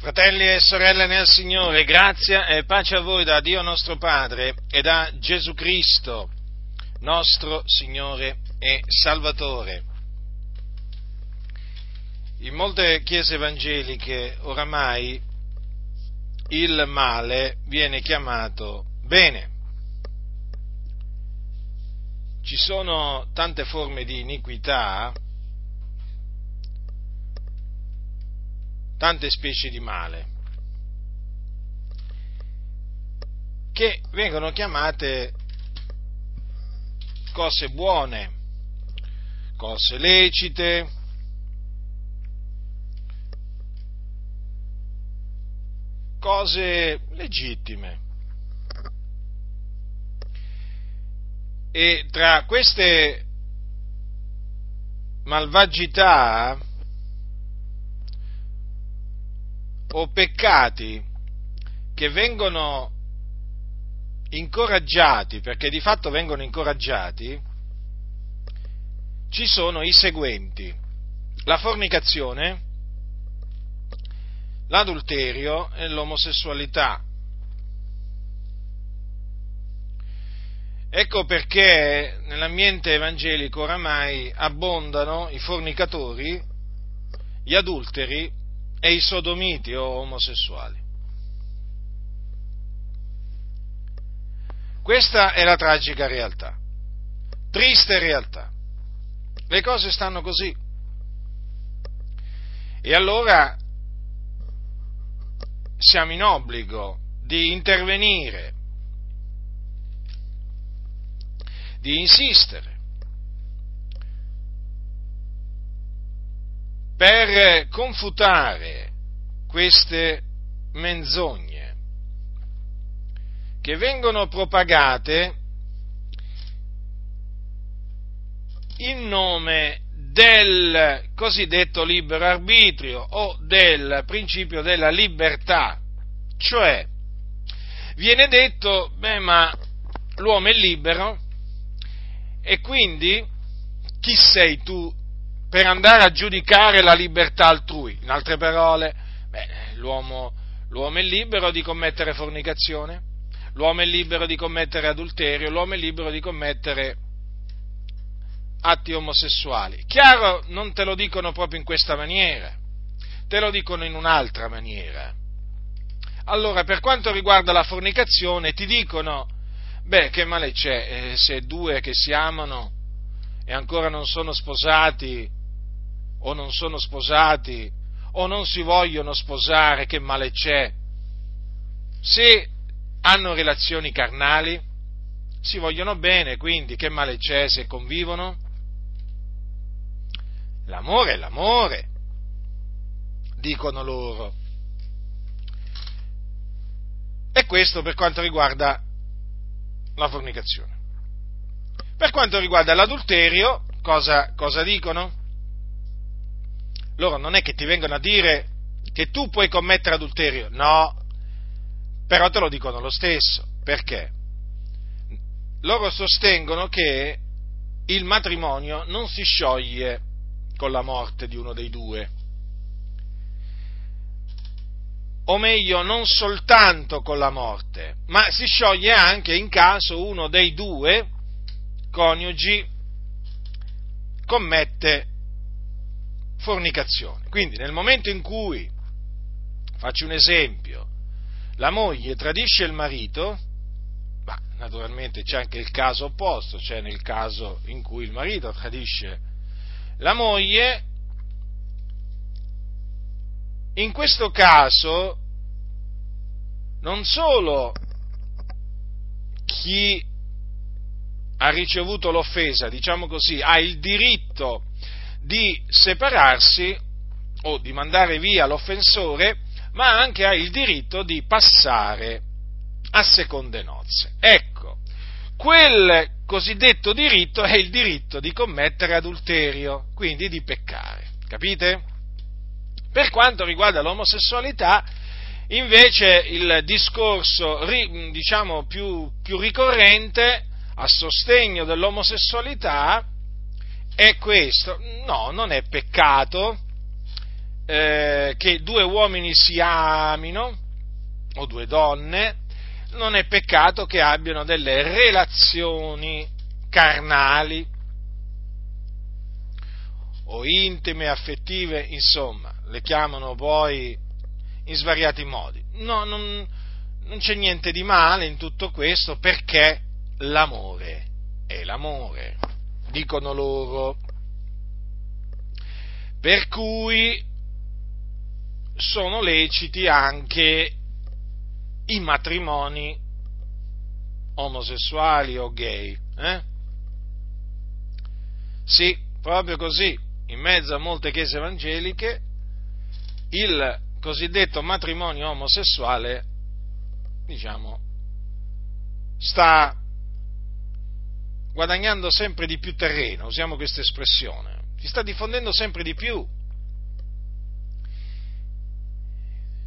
Fratelli e sorelle nel Signore, grazia e pace a voi da Dio nostro Padre e da Gesù Cristo, nostro Signore e Salvatore. In molte chiese evangeliche oramai il male viene chiamato bene. Ci sono tante forme di iniquità tante specie di male, che vengono chiamate cose buone, cose lecite, cose legittime. E tra queste malvagità o peccati che vengono incoraggiati, perché di fatto vengono incoraggiati, ci sono i seguenti. La fornicazione, l'adulterio e l'omosessualità. Ecco perché nell'ambiente evangelico oramai abbondano i fornicatori, gli adulteri e i sodomiti o omosessuali. Questa è la tragica realtà, triste realtà. Le cose stanno così. E allora siamo in obbligo di intervenire, di insistere per confutare queste menzogne che vengono propagate in nome del cosiddetto libero arbitrio o del principio della libertà. Cioè, viene detto, beh, ma l'uomo è libero e quindi chi sei tu per andare a giudicare la libertà altrui. In altre parole, beh, l'uomo, l'uomo è libero di commettere fornicazione, l'uomo è libero di commettere adulterio, l'uomo è libero di commettere atti omosessuali. Chiaro, non te lo dicono proprio in questa maniera, te lo dicono in un'altra maniera. Allora, per quanto riguarda la fornicazione, ti dicono, beh, che male c'è eh, se due che si amano e ancora non sono sposati o non sono sposati o non si vogliono sposare, che male c'è? Se hanno relazioni carnali, si vogliono bene, quindi che male c'è se convivono? L'amore è l'amore, dicono loro. E questo per quanto riguarda la fornicazione. Per quanto riguarda l'adulterio, cosa, cosa dicono? Loro non è che ti vengono a dire che tu puoi commettere adulterio, no, però te lo dicono lo stesso. Perché? Loro sostengono che il matrimonio non si scioglie con la morte di uno dei due. O meglio, non soltanto con la morte, ma si scioglie anche in caso uno dei due coniugi commette fornicazione. Quindi nel momento in cui, faccio un esempio, la moglie tradisce il marito, ma naturalmente c'è anche il caso opposto, cioè nel caso in cui il marito tradisce la moglie, in questo caso non solo chi ha ricevuto l'offesa, diciamo così, ha il diritto di separarsi o di mandare via l'offensore, ma anche ha il diritto di passare a seconde nozze. Ecco, quel cosiddetto diritto è il diritto di commettere adulterio, quindi di peccare, capite? Per quanto riguarda l'omosessualità, invece il discorso diciamo, più, più ricorrente a sostegno dell'omosessualità è questo. No, non è peccato. eh, che due uomini si amino, o due donne, non è peccato che abbiano delle relazioni carnali o intime, affettive, insomma, le chiamano poi in svariati modi. No, non, non c'è niente di male in tutto questo perché l'amore è l'amore, dicono loro. Per cui sono leciti anche i matrimoni omosessuali o gay. Eh? Sì, proprio così, in mezzo a molte chiese evangeliche, il cosiddetto matrimonio omosessuale, diciamo, sta guadagnando sempre di più terreno, usiamo questa espressione, si sta diffondendo sempre di più.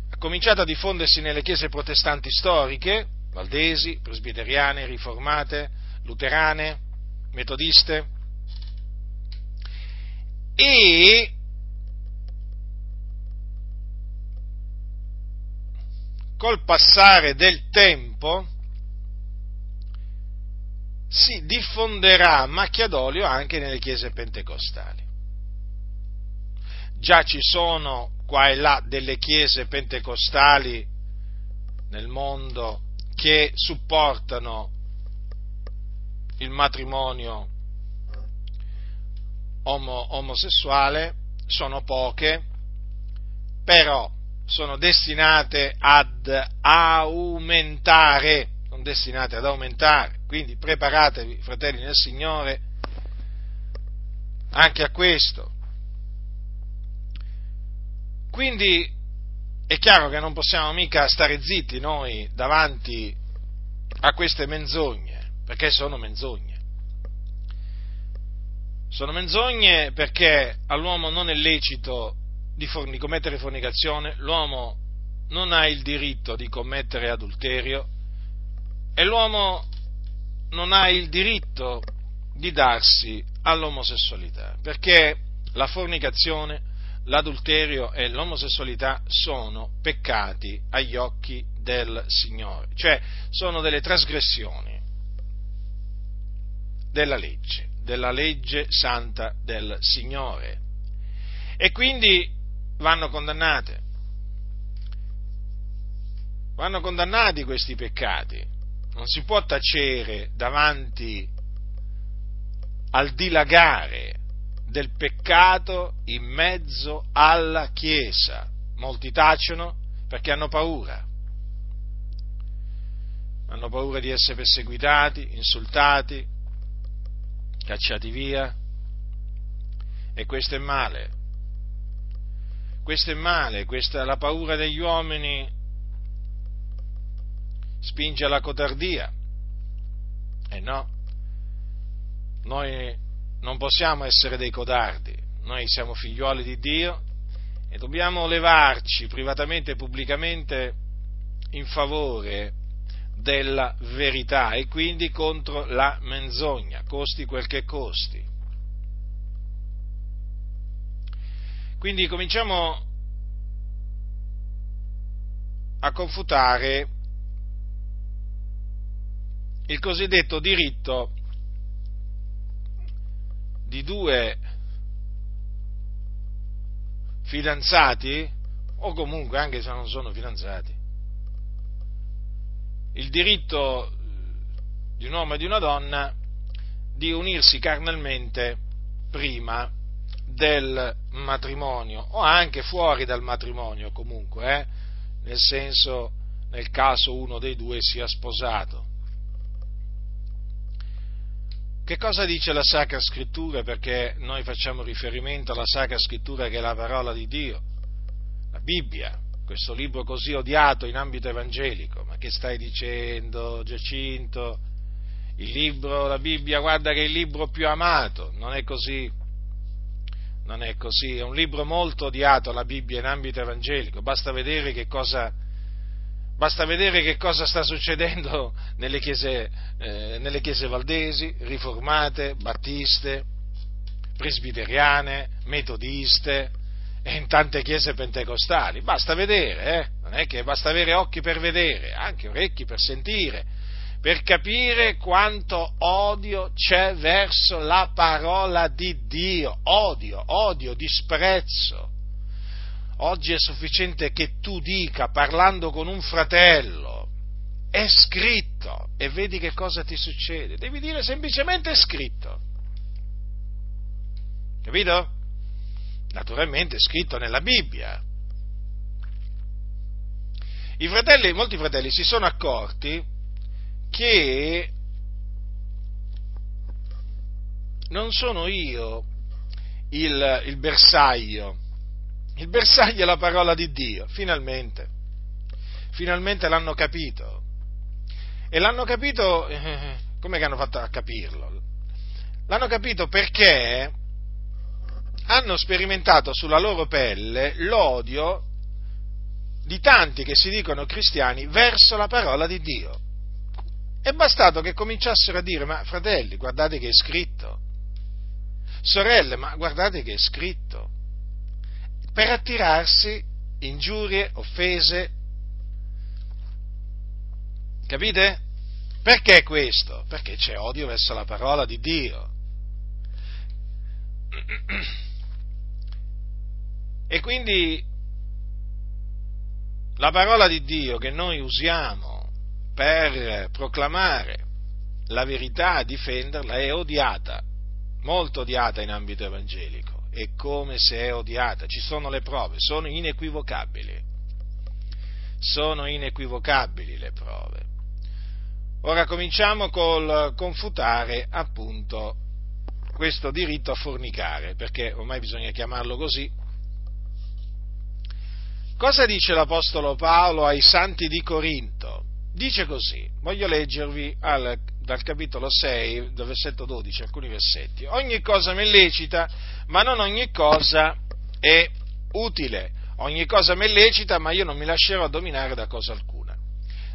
Ha cominciato a diffondersi nelle chiese protestanti storiche, valdesi, presbiteriane, riformate, luterane, metodiste, e col passare del tempo si diffonderà macchia d'olio anche nelle chiese pentecostali. Già ci sono qua e là delle chiese pentecostali nel mondo che supportano il matrimonio omo, omosessuale, sono poche, però sono destinate ad aumentare, sono destinate ad aumentare, quindi preparatevi, fratelli nel Signore, anche a questo. Quindi è chiaro che non possiamo mica stare zitti noi davanti a queste menzogne, perché sono menzogne. Sono menzogne perché all'uomo non è lecito di, forni, commettere fornicazione, l'uomo non ha il diritto di commettere adulterio e l'uomo non ha il diritto di darsi all'omosessualità, perché la fornicazione, l'adulterio e l'omosessualità sono peccati agli occhi del Signore, cioè sono delle trasgressioni della legge della legge santa del Signore. E quindi vanno condannate. Vanno condannati questi peccati. Non si può tacere davanti al dilagare del peccato in mezzo alla Chiesa. Molti tacciono perché hanno paura. Hanno paura di essere perseguitati, insultati, cacciati via. E questo è male. Questo è male, questa, la paura degli uomini spinge alla codardia. E no, noi non possiamo essere dei codardi, noi siamo figliuoli di Dio e dobbiamo levarci privatamente e pubblicamente in favore della verità e quindi contro la menzogna, costi quel che costi. Quindi cominciamo a confutare il cosiddetto diritto di due fidanzati, o comunque anche se non sono fidanzati, il diritto di un uomo e di una donna di unirsi carnalmente prima del matrimonio o anche fuori dal matrimonio comunque, eh? nel senso nel caso uno dei due sia sposato. Che cosa dice la Sacra Scrittura? Perché noi facciamo riferimento alla Sacra Scrittura che è la parola di Dio, la Bibbia questo libro così odiato in ambito evangelico. Ma che stai dicendo, Giacinto? Il libro, la Bibbia, guarda che è il libro più amato, non è così. Non è così, è un libro molto odiato la Bibbia in ambito evangelico, basta vedere che cosa, basta vedere che cosa sta succedendo nelle chiese, eh, nelle chiese valdesi, riformate, battiste, presbiteriane, metodiste, e in tante chiese pentecostali. Basta vedere, eh? non è che basta avere occhi per vedere, anche orecchi per sentire, per capire quanto odio c'è verso la parola di Dio. Odio, odio, disprezzo. Oggi è sufficiente che tu dica, parlando con un fratello, è scritto, e vedi che cosa ti succede. Devi dire semplicemente è scritto. Capito? Naturalmente è scritto nella Bibbia. I fratelli, molti fratelli si sono accorti che non sono io il, il bersaglio il bersaglio è la parola di Dio, finalmente. Finalmente l'hanno capito. E l'hanno capito, eh, come che hanno fatto a capirlo? L'hanno capito perché hanno sperimentato sulla loro pelle l'odio di tanti che si dicono cristiani verso la parola di Dio. È bastato che cominciassero a dire, ma fratelli, guardate che è scritto. Sorelle, ma guardate che è scritto per attirarsi ingiurie, offese. Capite? Perché questo? Perché c'è odio verso la parola di Dio. E quindi la parola di Dio che noi usiamo per proclamare la verità, difenderla, è odiata, molto odiata in ambito evangelico e come se è odiata. Ci sono le prove, sono inequivocabili. Sono inequivocabili le prove. Ora cominciamo col confutare appunto questo diritto a fornicare, perché ormai bisogna chiamarlo così. Cosa dice l'Apostolo Paolo ai santi di Corinto? Dice così, voglio leggervi al dal capitolo 6, dal versetto 12, alcuni versetti. Ogni cosa mi è lecita, ma non ogni cosa è utile. Ogni cosa mi è lecita, ma io non mi lascerò dominare da cosa alcuna.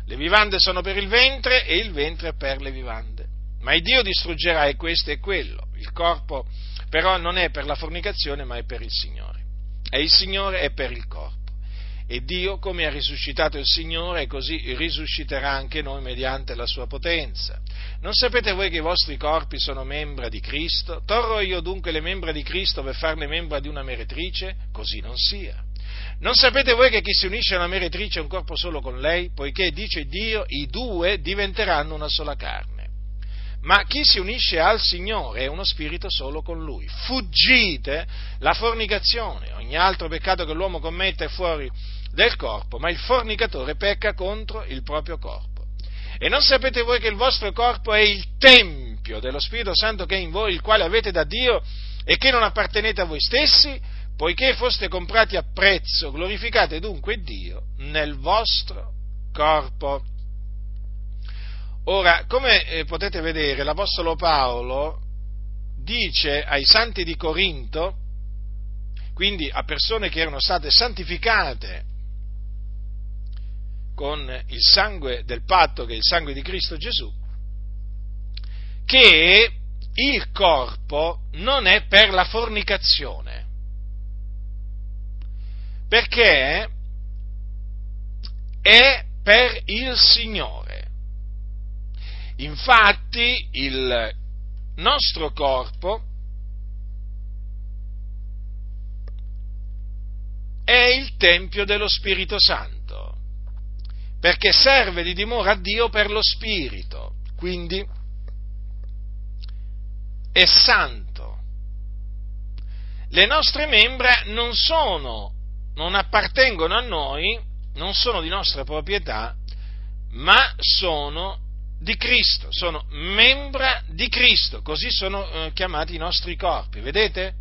Le vivande sono per il ventre e il ventre per le vivande. Ma il Dio distruggerà e questo e quello. Il corpo però non è per la fornicazione, ma è per il Signore. E il Signore è per il corpo. E Dio, come ha risuscitato il Signore, così risusciterà anche noi mediante la sua potenza. Non sapete voi che i vostri corpi sono membra di Cristo? Torro io dunque le membra di Cristo per farle membra di una meretrice? Così non sia. Non sapete voi che chi si unisce a una meretrice è un corpo solo con lei? Poiché, dice Dio, i due diventeranno una sola carne. Ma chi si unisce al Signore è uno spirito solo con Lui. Fuggite la fornicazione. Ogni altro peccato che l'uomo commette è fuori del corpo, ma il fornicatore pecca contro il proprio corpo. E non sapete voi che il vostro corpo è il tempio dello Spirito Santo che è in voi, il quale avete da Dio e che non appartenete a voi stessi, poiché foste comprati a prezzo, glorificate dunque Dio nel vostro corpo. Ora, come eh, potete vedere, l'Apostolo Paolo dice ai santi di Corinto, quindi a persone che erano state santificate con il sangue del patto che è il sangue di Cristo Gesù, che il corpo non è per la fornicazione, perché è per il Signore. Infatti il nostro corpo è il Tempio dello Spirito Santo perché serve di dimora a Dio per lo Spirito, quindi è santo. Le nostre membra non sono, non appartengono a noi, non sono di nostra proprietà, ma sono di Cristo, sono membra di Cristo, così sono eh, chiamati i nostri corpi, vedete?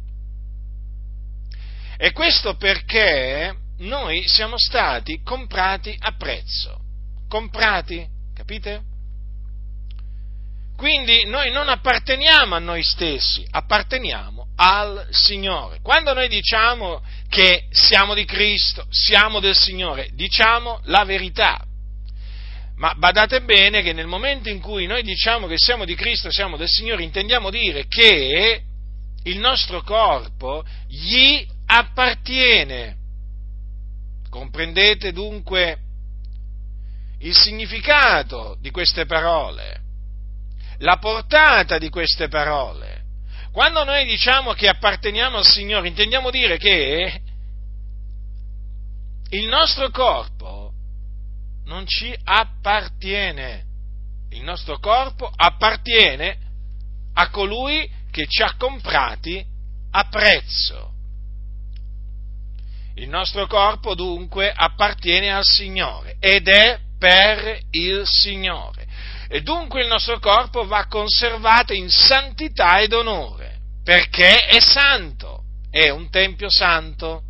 E questo perché noi siamo stati comprati a prezzo. Comprati, capite? Quindi noi non apparteniamo a noi stessi, apparteniamo al Signore. Quando noi diciamo che siamo di Cristo, siamo del Signore, diciamo la verità. Ma badate bene che nel momento in cui noi diciamo che siamo di Cristo, siamo del Signore, intendiamo dire che il nostro corpo gli appartiene. Comprendete dunque il significato di queste parole, la portata di queste parole. Quando noi diciamo che apparteniamo al Signore, intendiamo dire che il nostro corpo non ci appartiene. Il nostro corpo appartiene a colui che ci ha comprati a prezzo. Il nostro corpo dunque appartiene al Signore ed è per il Signore. E dunque il nostro corpo va conservato in santità ed onore, perché è santo, è un tempio santo.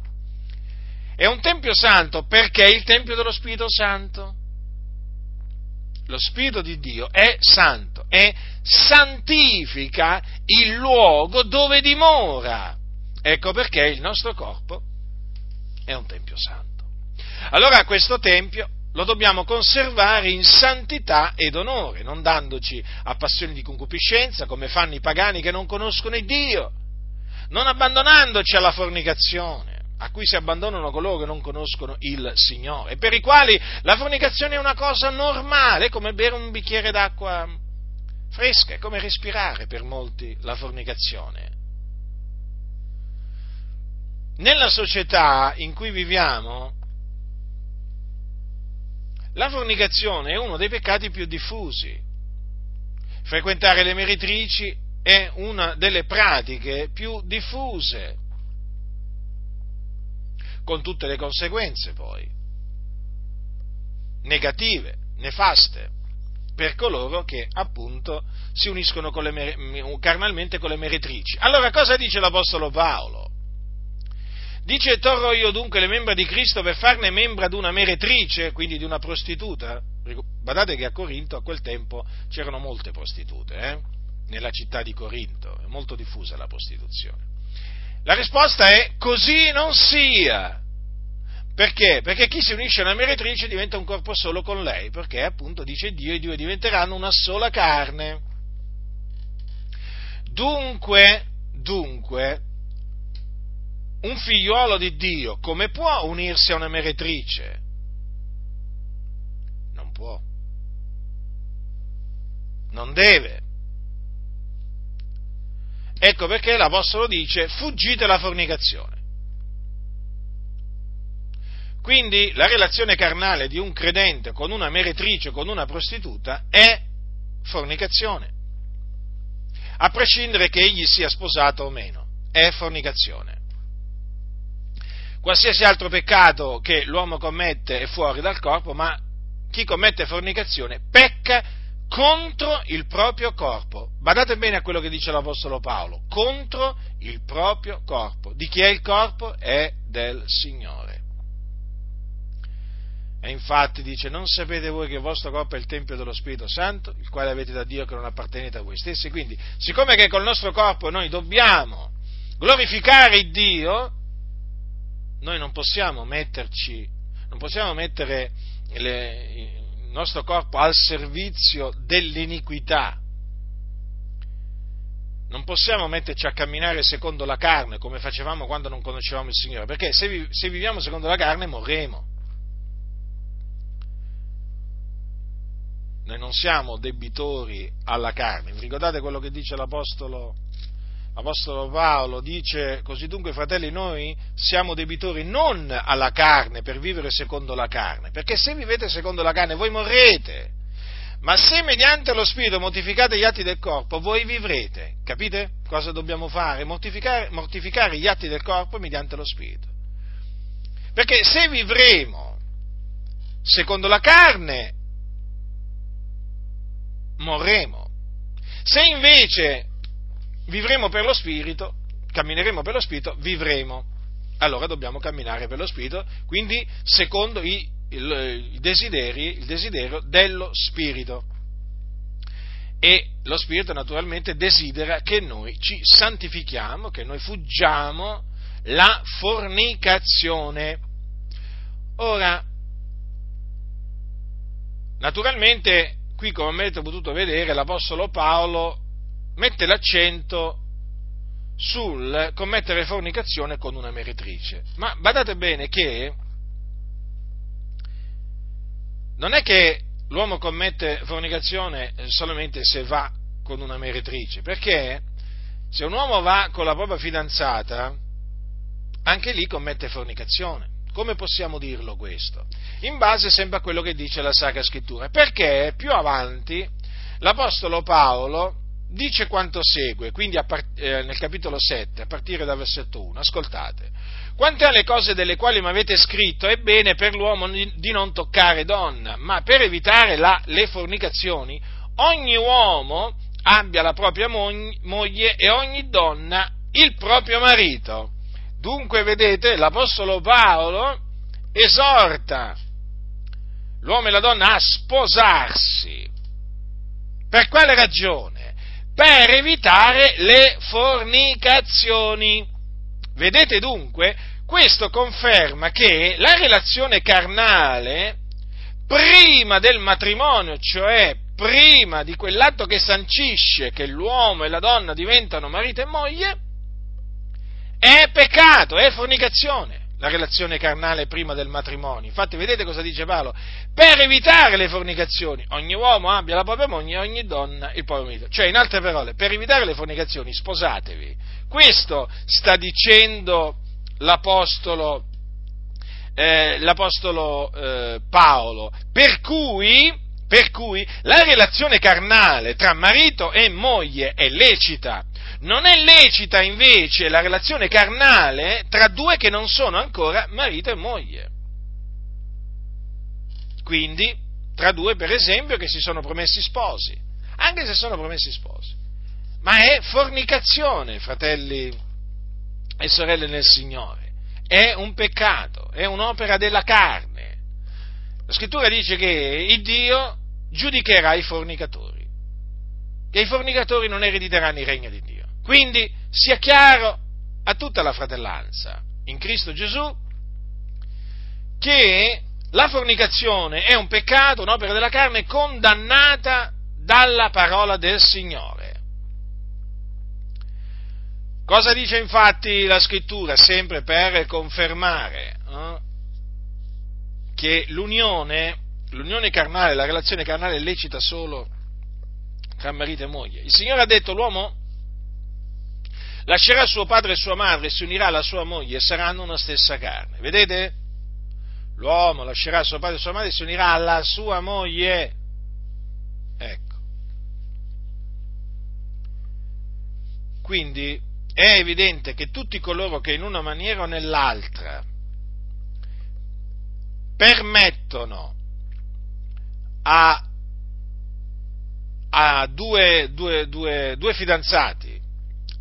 È un tempio santo perché è il tempio dello Spirito Santo. Lo Spirito di Dio è santo e santifica il luogo dove dimora. Ecco perché il nostro corpo è un tempio santo. Allora questo tempio lo dobbiamo conservare in santità ed onore, non dandoci a passioni di concupiscenza come fanno i pagani che non conoscono il Dio, non abbandonandoci alla fornicazione, a cui si abbandonano coloro che non conoscono il Signore, e per i quali la fornicazione è una cosa normale, come bere un bicchiere d'acqua fresca, è come respirare per molti la fornicazione. Nella società in cui viviamo, la fornicazione è uno dei peccati più diffusi. Frequentare le meretrici è una delle pratiche più diffuse, con tutte le conseguenze poi, negative, nefaste, per coloro che appunto si uniscono con le, carnalmente con le meretrici. Allora cosa dice l'Apostolo Paolo? Dice, torro io dunque le membra di Cristo per farne membra di una meretrice, quindi di una prostituta? Guardate che a Corinto a quel tempo c'erano molte prostitute, eh? nella città di Corinto, è molto diffusa la prostituzione. La risposta è così non sia. Perché? Perché chi si unisce a una meretrice diventa un corpo solo con lei, perché appunto dice Dio i due diventeranno una sola carne. Dunque, dunque, un figliuolo di Dio come può unirsi a una meretrice? Non può. Non deve. Ecco perché l'Apostolo dice fuggite la fornicazione. Quindi la relazione carnale di un credente con una meretrice, con una prostituta, è fornicazione. A prescindere che egli sia sposato o meno, è fornicazione. Qualsiasi altro peccato che l'uomo commette è fuori dal corpo, ma chi commette fornicazione pecca contro il proprio corpo. Badate bene a quello che dice l'Apostolo Paolo, contro il proprio corpo. Di chi è il corpo? È del Signore. E infatti dice, non sapete voi che il vostro corpo è il Tempio dello Spirito Santo, il quale avete da Dio che non appartenete a voi stessi. Quindi, siccome che col nostro corpo noi dobbiamo glorificare Dio, noi non possiamo metterci, non possiamo mettere le, il nostro corpo al servizio dell'iniquità. Non possiamo metterci a camminare secondo la carne come facevamo quando non conoscevamo il Signore, perché se, vi, se viviamo secondo la carne morremo. Noi non siamo debitori alla carne. Vi ricordate quello che dice l'Apostolo L'Apostolo Paolo dice, così dunque fratelli noi siamo debitori non alla carne per vivere secondo la carne, perché se vivete secondo la carne voi morrete, ma se mediante lo Spirito mortificate gli atti del corpo voi vivrete. Capite cosa dobbiamo fare? Mortificare, mortificare gli atti del corpo mediante lo Spirito. Perché se vivremo secondo la carne, morremo. Se invece vivremo per lo Spirito, cammineremo per lo Spirito, vivremo. Allora dobbiamo camminare per lo Spirito, quindi secondo i, il, i desideri, il desiderio dello Spirito. E lo Spirito naturalmente desidera che noi ci santifichiamo, che noi fuggiamo la fornicazione. Ora, naturalmente, qui come avete potuto vedere, l'Apostolo Paolo mette l'accento sul commettere fornicazione con una meretrice. Ma badate bene che non è che l'uomo commette fornicazione solamente se va con una meretrice, perché se un uomo va con la propria fidanzata, anche lì commette fornicazione. Come possiamo dirlo questo? In base sempre a quello che dice la Sacra Scrittura. Perché più avanti l'Apostolo Paolo dice quanto segue, quindi part- eh, nel capitolo 7, a partire dal versetto 1. Ascoltate. Quante alle cose delle quali mi avete scritto, è bene per l'uomo di non toccare donna, ma per evitare la, le fornicazioni, ogni uomo abbia la propria moglie e ogni donna il proprio marito. Dunque, vedete, l'Apostolo Paolo esorta l'uomo e la donna a sposarsi. Per quale ragione? Per evitare le fornicazioni. Vedete dunque, questo conferma che la relazione carnale, prima del matrimonio, cioè prima di quell'atto che sancisce che l'uomo e la donna diventano marito e moglie, è peccato, è fornicazione la relazione carnale prima del matrimonio. Infatti, vedete cosa dice Paolo? Per evitare le fornicazioni, ogni uomo abbia la propria moglie e ogni donna il proprio marito. Cioè, in altre parole, per evitare le fornicazioni, sposatevi. Questo sta dicendo l'apostolo, eh, l'apostolo eh, Paolo. Per cui, per cui la relazione carnale tra marito e moglie è lecita non è lecita invece la relazione carnale tra due che non sono ancora marito e moglie. Quindi, tra due, per esempio, che si sono promessi sposi, anche se sono promessi sposi. Ma è fornicazione, fratelli e sorelle nel Signore. È un peccato, è un'opera della carne. La scrittura dice che il Dio giudicherà i fornicatori, che i fornicatori non erediteranno il regno di Dio. Quindi sia chiaro a tutta la fratellanza in Cristo Gesù che la fornicazione è un peccato, un'opera della carne condannata dalla parola del Signore. Cosa dice infatti la scrittura? Sempre per confermare eh, che l'unione, l'unione carnale, la relazione carnale è lecita solo tra marito e moglie. Il Signore ha detto l'uomo lascerà suo padre e sua madre, si unirà alla sua moglie e saranno una stessa carne. Vedete? L'uomo lascerà suo padre e sua madre e si unirà alla sua moglie. Ecco. Quindi è evidente che tutti coloro che in una maniera o nell'altra permettono a, a due, due, due, due fidanzati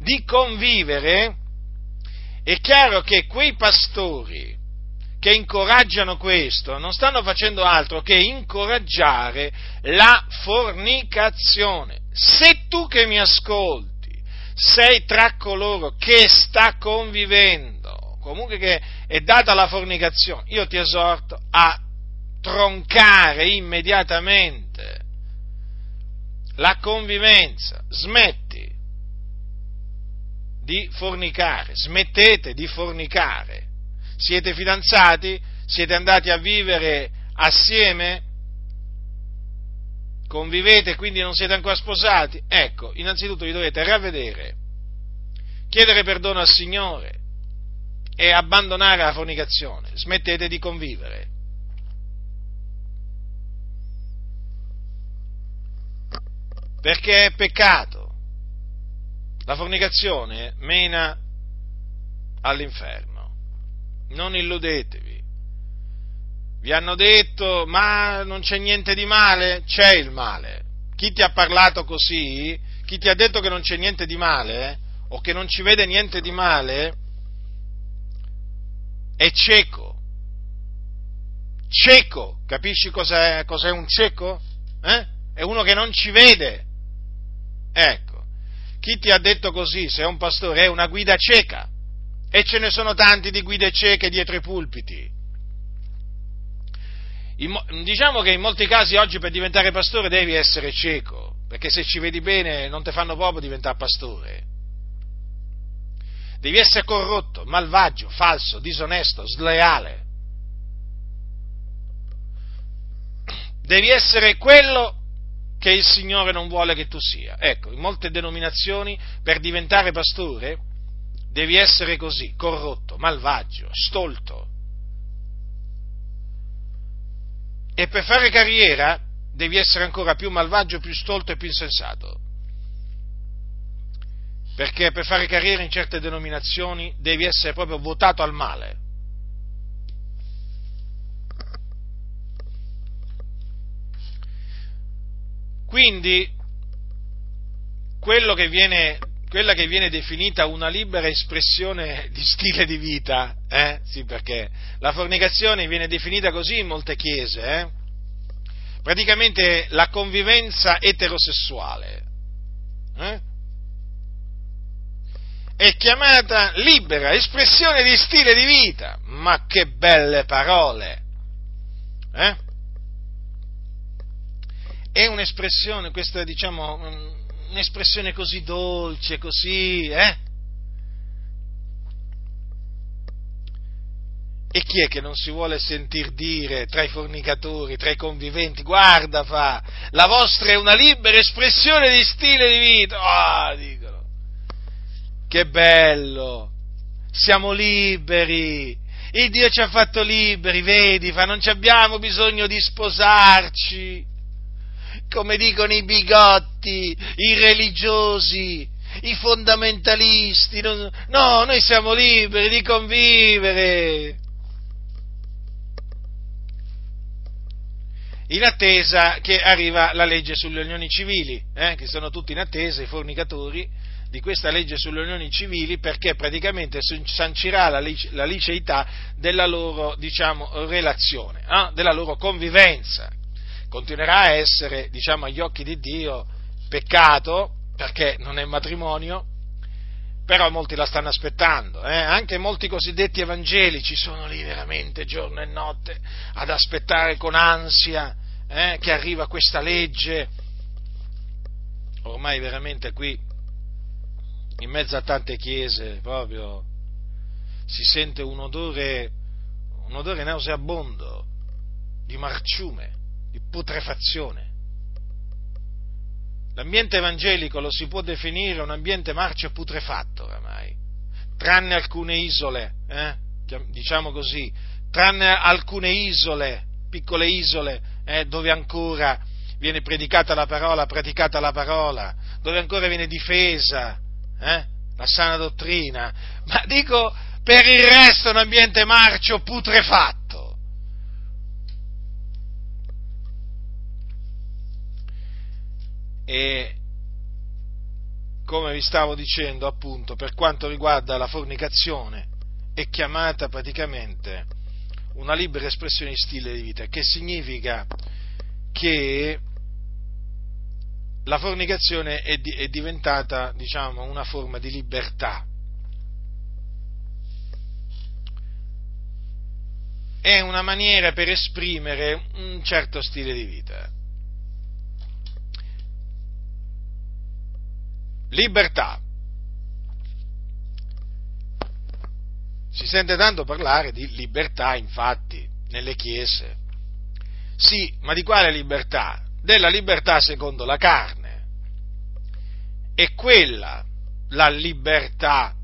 di convivere, è chiaro che quei pastori che incoraggiano questo non stanno facendo altro che incoraggiare la fornicazione. Se tu che mi ascolti sei tra coloro che sta convivendo, comunque che è data la fornicazione, io ti esorto a troncare immediatamente la convivenza, smetti di fornicare, smettete di fornicare. Siete fidanzati? Siete andati a vivere assieme? Convivete quindi non siete ancora sposati? Ecco, innanzitutto vi dovete ravvedere, chiedere perdono al Signore e abbandonare la fornicazione. Smettete di convivere. Perché è peccato la fornicazione mena all'inferno. Non illudetevi. Vi hanno detto, ma non c'è niente di male? C'è il male. Chi ti ha parlato così, chi ti ha detto che non c'è niente di male, o che non ci vede niente di male, è cieco. Cieco, capisci cos'è, cos'è un cieco? Eh? È uno che non ci vede. Ecco chi ti ha detto così, se è un pastore, è una guida cieca. E ce ne sono tanti di guide cieche dietro i pulpiti. diciamo che in molti casi oggi per diventare pastore devi essere cieco, perché se ci vedi bene non ti fanno proprio diventare pastore. devi essere corrotto, malvagio, falso, disonesto, sleale. Devi essere quello che il Signore non vuole che tu sia. Ecco, in molte denominazioni per diventare pastore devi essere così, corrotto, malvagio, stolto. E per fare carriera devi essere ancora più malvagio, più stolto e più insensato. Perché per fare carriera in certe denominazioni devi essere proprio votato al male. Quindi, che viene, quella che viene definita una libera espressione di stile di vita, eh? sì, perché la fornicazione viene definita così in molte chiese, eh? praticamente la convivenza eterosessuale, eh? è chiamata libera espressione di stile di vita, ma che belle parole! Eh? È un'espressione, questa diciamo, un'espressione così dolce, così, eh? E chi è che non si vuole sentir dire tra i fornicatori, tra i conviventi, guarda fa, la vostra è una libera espressione di stile di vita, ah, oh, dicono, che bello, siamo liberi, il Dio ci ha fatto liberi, vedi, fa, non abbiamo bisogno di sposarci, come dicono i bigotti, i religiosi, i fondamentalisti. No, noi siamo liberi di convivere. In attesa che arriva la legge sulle unioni civili, eh, che sono tutti in attesa, i fornicatori di questa legge sulle unioni civili, perché praticamente sancirà la, la liceità della loro, diciamo, relazione, eh, della loro convivenza continuerà a essere, diciamo, agli occhi di Dio peccato, perché non è matrimonio, però molti la stanno aspettando, eh? anche molti cosiddetti evangelici sono lì veramente giorno e notte ad aspettare con ansia eh, che arriva questa legge. Ormai veramente qui, in mezzo a tante chiese, proprio si sente un odore, un odore nauseabondo di marciume putrefazione. L'ambiente evangelico lo si può definire un ambiente marcio putrefatto oramai, tranne alcune isole, eh, diciamo così, tranne alcune isole, piccole isole, eh, dove ancora viene predicata la parola, praticata la parola, dove ancora viene difesa eh, la sana dottrina, ma dico per il resto un ambiente marcio putrefatto. E come vi stavo dicendo, appunto, per quanto riguarda la fornicazione, è chiamata praticamente una libera espressione di stile di vita, che significa che la fornicazione è, di, è diventata, diciamo, una forma di libertà. È una maniera per esprimere un certo stile di vita. Libertà. Si sente tanto parlare di libertà, infatti, nelle chiese. Sì, ma di quale libertà? Della libertà secondo la carne. È quella la libertà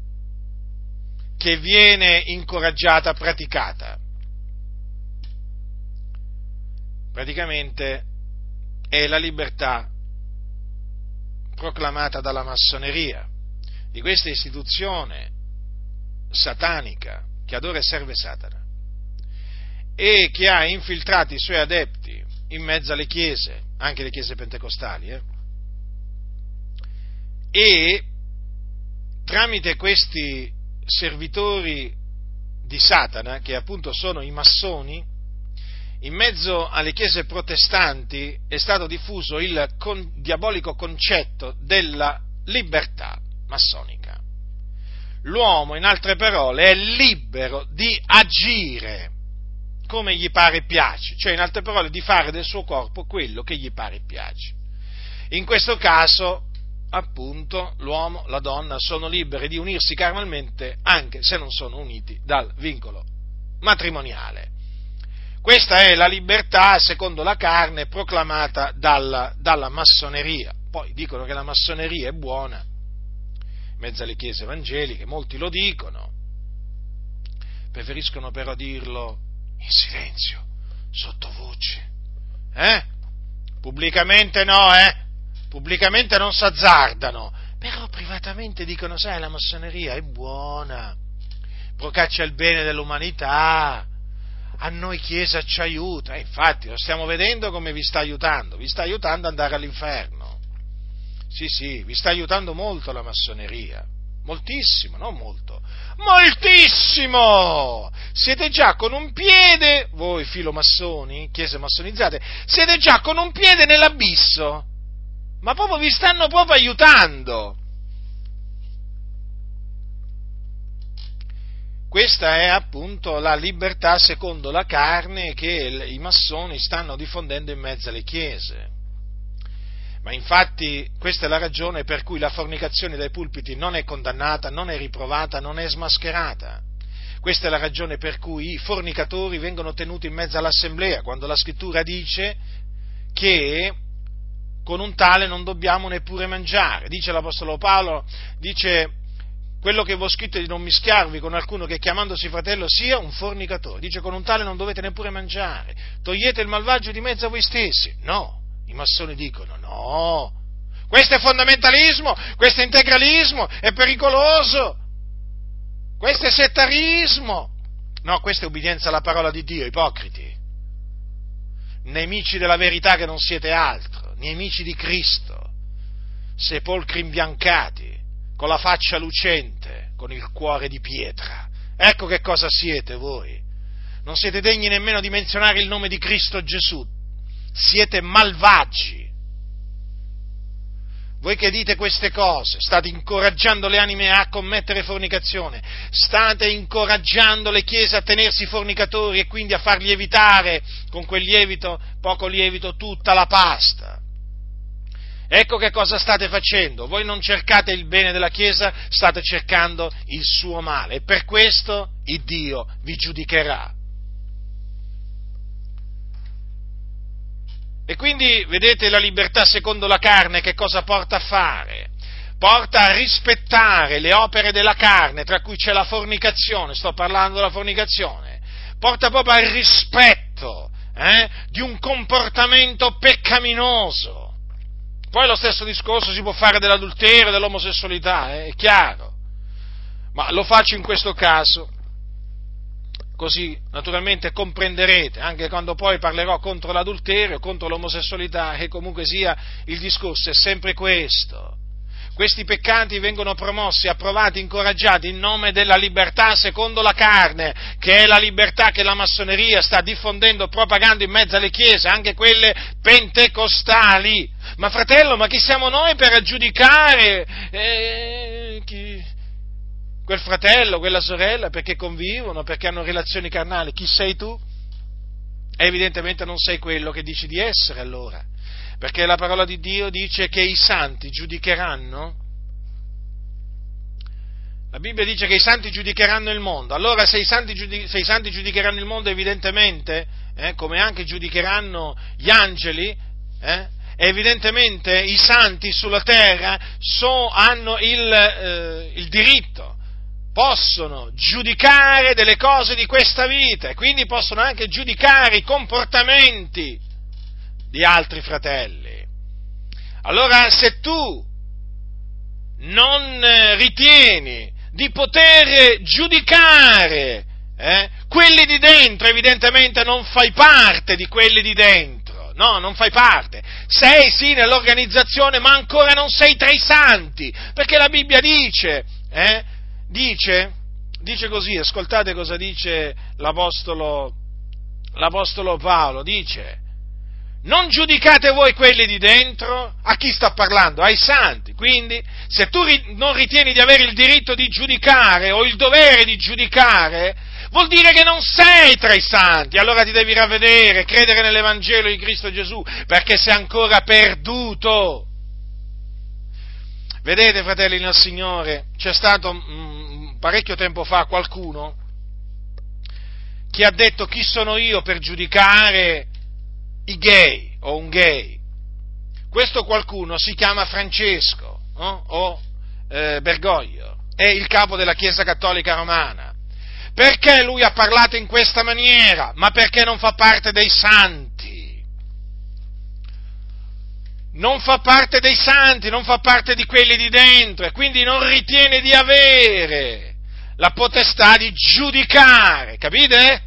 che viene incoraggiata, praticata. Praticamente è la libertà proclamata dalla massoneria, di questa istituzione satanica che adora e serve Satana e che ha infiltrato i suoi adepti in mezzo alle chiese, anche le chiese pentecostali, eh? e tramite questi servitori di Satana, che appunto sono i massoni, in mezzo alle chiese protestanti è stato diffuso il con, diabolico concetto della libertà massonica. L'uomo, in altre parole, è libero di agire come gli pare e piace, cioè in altre parole di fare del suo corpo quello che gli pare e piace. In questo caso appunto l'uomo, la donna sono liberi di unirsi carnalmente anche se non sono uniti dal vincolo matrimoniale. Questa è la libertà, secondo la carne, proclamata dalla, dalla massoneria. Poi dicono che la massoneria è buona, in mezzo alle chiese evangeliche, molti lo dicono, preferiscono però dirlo in silenzio, sottovoce. Eh? Pubblicamente no, eh? Pubblicamente non s'azzardano, però privatamente dicono, sai, la massoneria è buona, procaccia il bene dell'umanità, a noi Chiesa ci aiuta, e infatti lo stiamo vedendo come vi sta aiutando, vi sta aiutando ad andare all'inferno. Sì, sì, vi sta aiutando molto la massoneria, moltissimo, non molto, moltissimo! Siete già con un piede, voi filomassoni, chiese massonizzate, siete già con un piede nell'abisso, ma proprio vi stanno proprio aiutando. Questa è appunto la libertà secondo la carne che i massoni stanno diffondendo in mezzo alle chiese. Ma infatti questa è la ragione per cui la fornicazione dai pulpiti non è condannata, non è riprovata, non è smascherata. Questa è la ragione per cui i fornicatori vengono tenuti in mezzo all'assemblea, quando la scrittura dice che con un tale non dobbiamo neppure mangiare. Dice l'Apostolo Paolo, dice quello che vi ho scritto è di non mischiarvi con alcuno che chiamandosi fratello sia un fornicatore. Dice con un tale non dovete neppure mangiare. Togliete il malvagio di mezzo a voi stessi. No, i massoni dicono no. Questo è fondamentalismo, questo è integralismo, è pericoloso. Questo è settarismo. No, questa è ubbidienza alla parola di Dio, ipocriti. Nemici della verità che non siete altro, nemici di Cristo, sepolcri imbiancati con la faccia lucente, con il cuore di pietra. Ecco che cosa siete voi. Non siete degni nemmeno di menzionare il nome di Cristo Gesù. Siete malvagi. Voi che dite queste cose, state incoraggiando le anime a commettere fornicazione, state incoraggiando le chiese a tenersi fornicatori e quindi a far lievitare con quel lievito, poco lievito, tutta la pasta. Ecco che cosa state facendo. Voi non cercate il bene della Chiesa, state cercando il suo male e per questo il Dio vi giudicherà. E quindi vedete la libertà secondo la carne che cosa porta a fare? Porta a rispettare le opere della carne, tra cui c'è la fornicazione, sto parlando della fornicazione, porta proprio al rispetto eh, di un comportamento peccaminoso poi lo stesso discorso si può fare dell'adulterio, dell'omosessualità, eh, è chiaro. Ma lo faccio in questo caso, così naturalmente comprenderete, anche quando poi parlerò contro l'adulterio, contro l'omosessualità, che comunque sia il discorso è sempre questo. Questi peccati vengono promossi, approvati, incoraggiati in nome della libertà secondo la carne, che è la libertà che la massoneria sta diffondendo, propagando in mezzo alle chiese, anche quelle pentecostali. Ma fratello, ma chi siamo noi per giudicare eh, chi, quel fratello, quella sorella, perché convivono, perché hanno relazioni carnali? Chi sei tu? evidentemente non sei quello che dici di essere allora perché la parola di Dio dice che i santi giudicheranno. La Bibbia dice che i santi giudicheranno il mondo. Allora, se i santi, giudic- se i santi giudicheranno il mondo, evidentemente, eh, come anche giudicheranno gli angeli, eh, evidentemente i santi sulla terra so, hanno il, eh, il diritto possono giudicare delle cose di questa vita e quindi possono anche giudicare i comportamenti di altri fratelli. Allora, se tu non eh, ritieni di poter giudicare eh, quelli di dentro, evidentemente non fai parte di quelli di dentro, no, non fai parte. Sei sì nell'organizzazione, ma ancora non sei tra i santi, perché la Bibbia dice, eh, dice, dice così, ascoltate cosa dice l'Apostolo, l'Apostolo Paolo, dice, non giudicate voi quelli di dentro? A chi sta parlando? Ai santi. Quindi, se tu non ritieni di avere il diritto di giudicare o il dovere di giudicare, vuol dire che non sei tra i santi. Allora ti devi ravvedere, credere nell'Evangelo di Cristo Gesù, perché sei ancora perduto. Vedete, fratelli nel Signore, c'è stato mh, mm, parecchio tempo fa qualcuno che ha detto chi sono io per giudicare i gay o un gay. Questo qualcuno si chiama Francesco no? o eh, Bergoglio, è il capo della Chiesa Cattolica Romana. Perché lui ha parlato in questa maniera? Ma perché non fa parte dei santi. Non fa parte dei santi, non fa parte di quelli di dentro e quindi non ritiene di avere la potestà di giudicare, capite?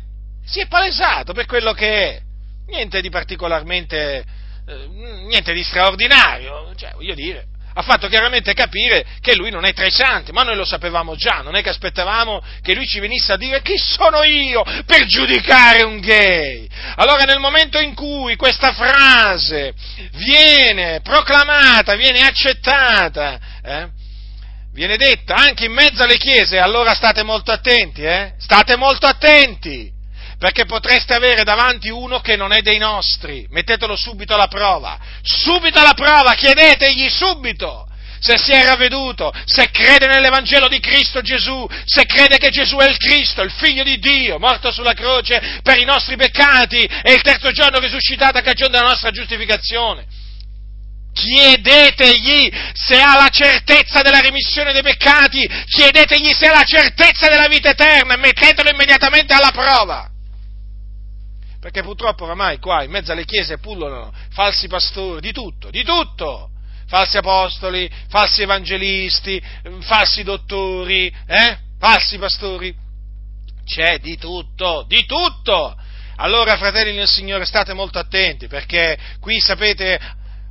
Si è palesato per quello che è. Niente di particolarmente, eh, niente di straordinario, cioè, voglio dire, ha fatto chiaramente capire che lui non è tra i santi, ma noi lo sapevamo già, non è che aspettavamo che lui ci venisse a dire chi sono io per giudicare un gay. Allora nel momento in cui questa frase viene proclamata, viene accettata, eh, viene detta anche in mezzo alle chiese, allora state molto attenti, eh? state molto attenti perché potreste avere davanti uno che non è dei nostri, mettetelo subito alla prova, subito alla prova, chiedetegli subito se si è ravveduto, se crede nell'Evangelo di Cristo Gesù, se crede che Gesù è il Cristo, il Figlio di Dio, morto sulla croce per i nostri peccati e il terzo giorno risuscitato a cagione della nostra giustificazione. Chiedetegli se ha la certezza della remissione dei peccati, chiedetegli se ha la certezza della vita eterna e mettetelo immediatamente alla prova perché purtroppo oramai qua in mezzo alle chiese pullulano falsi pastori, di tutto, di tutto, falsi apostoli, falsi evangelisti, falsi dottori, eh? falsi pastori, c'è di tutto, di tutto. Allora, fratelli del Signore, state molto attenti, perché qui sapete,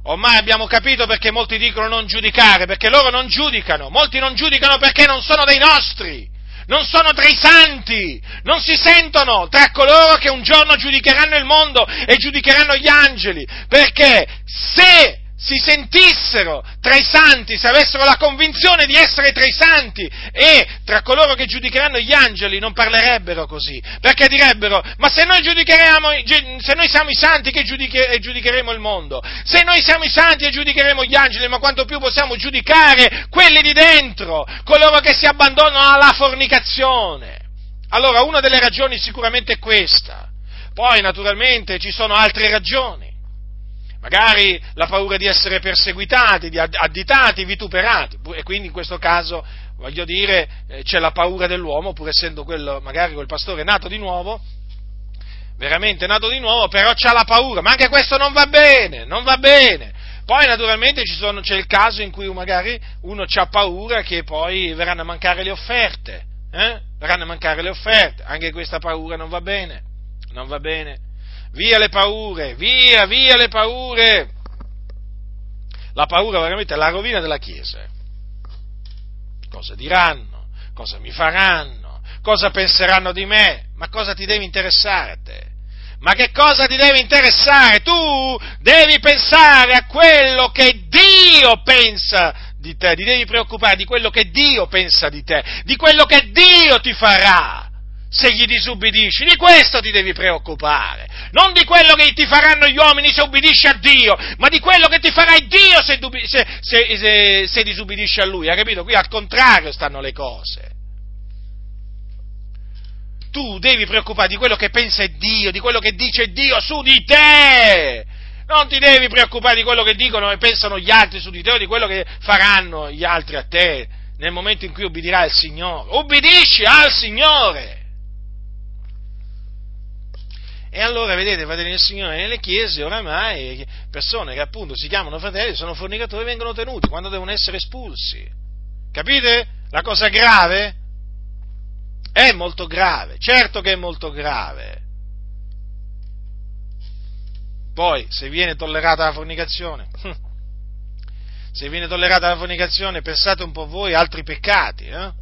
ormai abbiamo capito perché molti dicono non giudicare, perché loro non giudicano, molti non giudicano perché non sono dei nostri non sono tra i santi, non si sentono tra coloro che un giorno giudicheranno il mondo e giudicheranno gli angeli, perché se si sentissero tra i santi, se avessero la convinzione di essere tra i santi e tra coloro che giudicheranno gli angeli, non parlerebbero così, perché direbbero, ma se noi, se noi siamo i santi che giudiche, giudicheremo il mondo, se noi siamo i santi e giudicheremo gli angeli, ma quanto più possiamo giudicare quelli di dentro, coloro che si abbandonano alla fornicazione. Allora, una delle ragioni sicuramente è questa. Poi, naturalmente, ci sono altre ragioni magari la paura di essere perseguitati, di additati, vituperati, e quindi in questo caso, voglio dire, eh, c'è la paura dell'uomo, pur essendo quello, magari quel pastore nato di nuovo, veramente nato di nuovo, però c'ha la paura, ma anche questo non va bene, non va bene. Poi naturalmente sono, c'è il caso in cui magari uno ha paura che poi verranno a mancare le offerte, eh? verranno a mancare le offerte, anche questa paura non va bene, non va bene. Via le paure, via, via le paure. La paura veramente è la rovina della Chiesa. Cosa diranno? Cosa mi faranno? Cosa penseranno di me? Ma cosa ti deve interessare a te? Ma che cosa ti deve interessare? Tu devi pensare a quello che Dio pensa di te, ti devi preoccupare di quello che Dio pensa di te, di quello che Dio ti farà se gli disubbidisci, di questo ti devi preoccupare, non di quello che ti faranno gli uomini se ubbidisci a Dio, ma di quello che ti farà Dio se, se, se, se disubbidisci a Lui, hai capito? Qui al contrario stanno le cose. Tu devi preoccupare di quello che pensa Dio, di quello che dice Dio su di te. Non ti devi preoccupare di quello che dicono e pensano gli altri su di te o di quello che faranno gli altri a te nel momento in cui ubbidirai al Signore. Ubbidisci al Signore. E allora, vedete, fratelli del Signore, nelle chiese oramai persone che appunto si chiamano fratelli, sono fornicatori, vengono tenuti quando devono essere espulsi. Capite? La cosa grave? È molto grave, certo che è molto grave. Poi, se viene tollerata la fornicazione, se viene tollerata la fornicazione, pensate un po' voi altri peccati, eh?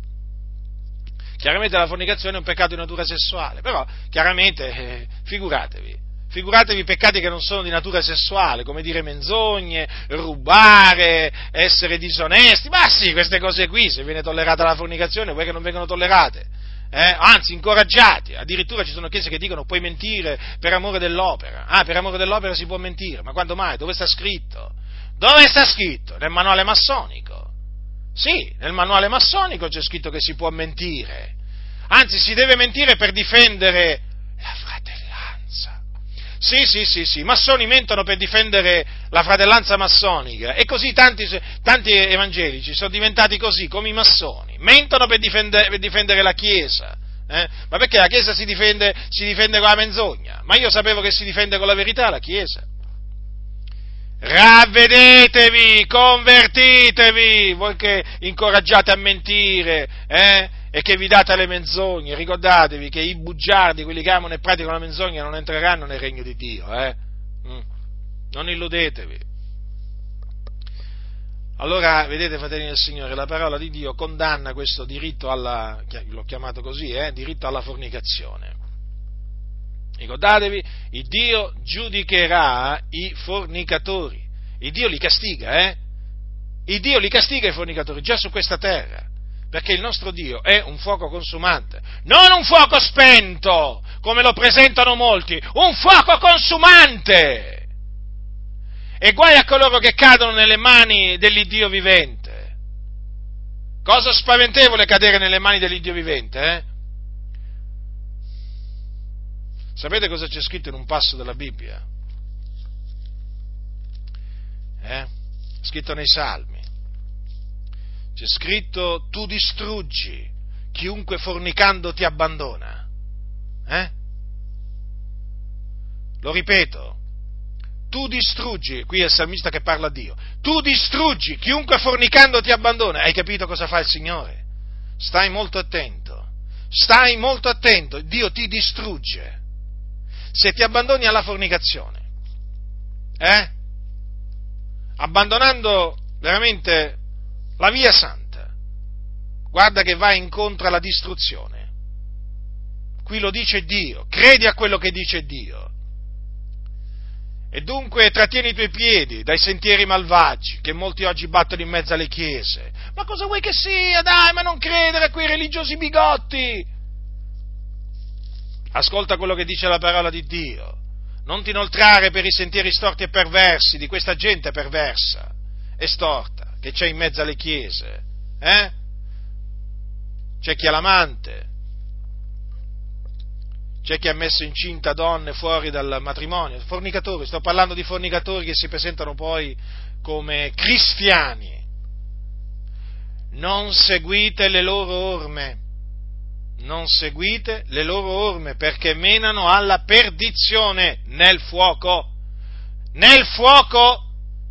Chiaramente la fornicazione è un peccato di natura sessuale, però chiaramente eh, figuratevi, figuratevi peccati che non sono di natura sessuale, come dire menzogne, rubare, essere disonesti, ma sì, queste cose qui, se viene tollerata la fornicazione, vuoi che non vengono tollerate? Eh? anzi incoraggiati, addirittura ci sono chiese che dicono puoi mentire per amore dell'opera, ah per amore dell'opera si può mentire, ma quando mai? Dove sta scritto? Dove sta scritto? Nel manuale massonico. Sì, nel manuale massonico c'è scritto che si può mentire. Anzi, si deve mentire per difendere la fratellanza. Sì, sì, sì, sì, i massoni mentono per difendere la fratellanza massonica e così tanti, tanti evangelici sono diventati così, come i massoni, mentono per difendere, per difendere la Chiesa. Eh? Ma perché la Chiesa si difende, si difende con la menzogna? Ma io sapevo che si difende con la verità la Chiesa. Ravvedetevi, convertitevi, voi che incoraggiate a mentire, eh? E che vi date alle menzogne, ricordatevi che i bugiardi, quelli che amano e praticano la menzogna, non entreranno nel regno di Dio, eh? Mm. Non illudetevi. Allora, vedete, fratelli del Signore, la parola di Dio condanna questo diritto alla, l'ho chiamato così, eh, diritto alla fornicazione. Ricordatevi, il Dio giudicherà i fornicatori. Il Dio li castiga, eh? Il Dio li castiga i fornicatori già su questa terra. Perché il nostro Dio è un fuoco consumante, non un fuoco spento, come lo presentano molti, un fuoco consumante. E guai a coloro che cadono nelle mani dell'Iddio vivente. Cosa spaventevole cadere nelle mani dell'Iddio vivente, eh? Sapete cosa c'è scritto in un passo della Bibbia? Eh? Scritto nei Salmi. C'è scritto tu distruggi chiunque fornicando ti abbandona. Eh? Lo ripeto, tu distruggi, qui è il salmista che parla a Dio, tu distruggi chiunque fornicando ti abbandona. Hai capito cosa fa il Signore? Stai molto attento, stai molto attento, Dio ti distrugge se ti abbandoni alla fornicazione, eh? abbandonando veramente la via santa, guarda che vai incontro alla distruzione. Qui lo dice Dio, credi a quello che dice Dio. E dunque trattieni i tuoi piedi dai sentieri malvagi che molti oggi battono in mezzo alle chiese. Ma cosa vuoi che sia? Dai, ma non credere a quei religiosi bigotti! Ascolta quello che dice la parola di Dio. Non ti inoltrare per i sentieri storti e perversi di questa gente perversa e storta che c'è in mezzo alle chiese. Eh? C'è chi ha l'amante, c'è chi ha messo incinta donne fuori dal matrimonio, fornicatori, sto parlando di fornicatori che si presentano poi come cristiani. Non seguite le loro orme, non seguite le loro orme perché menano alla perdizione nel fuoco, nel fuoco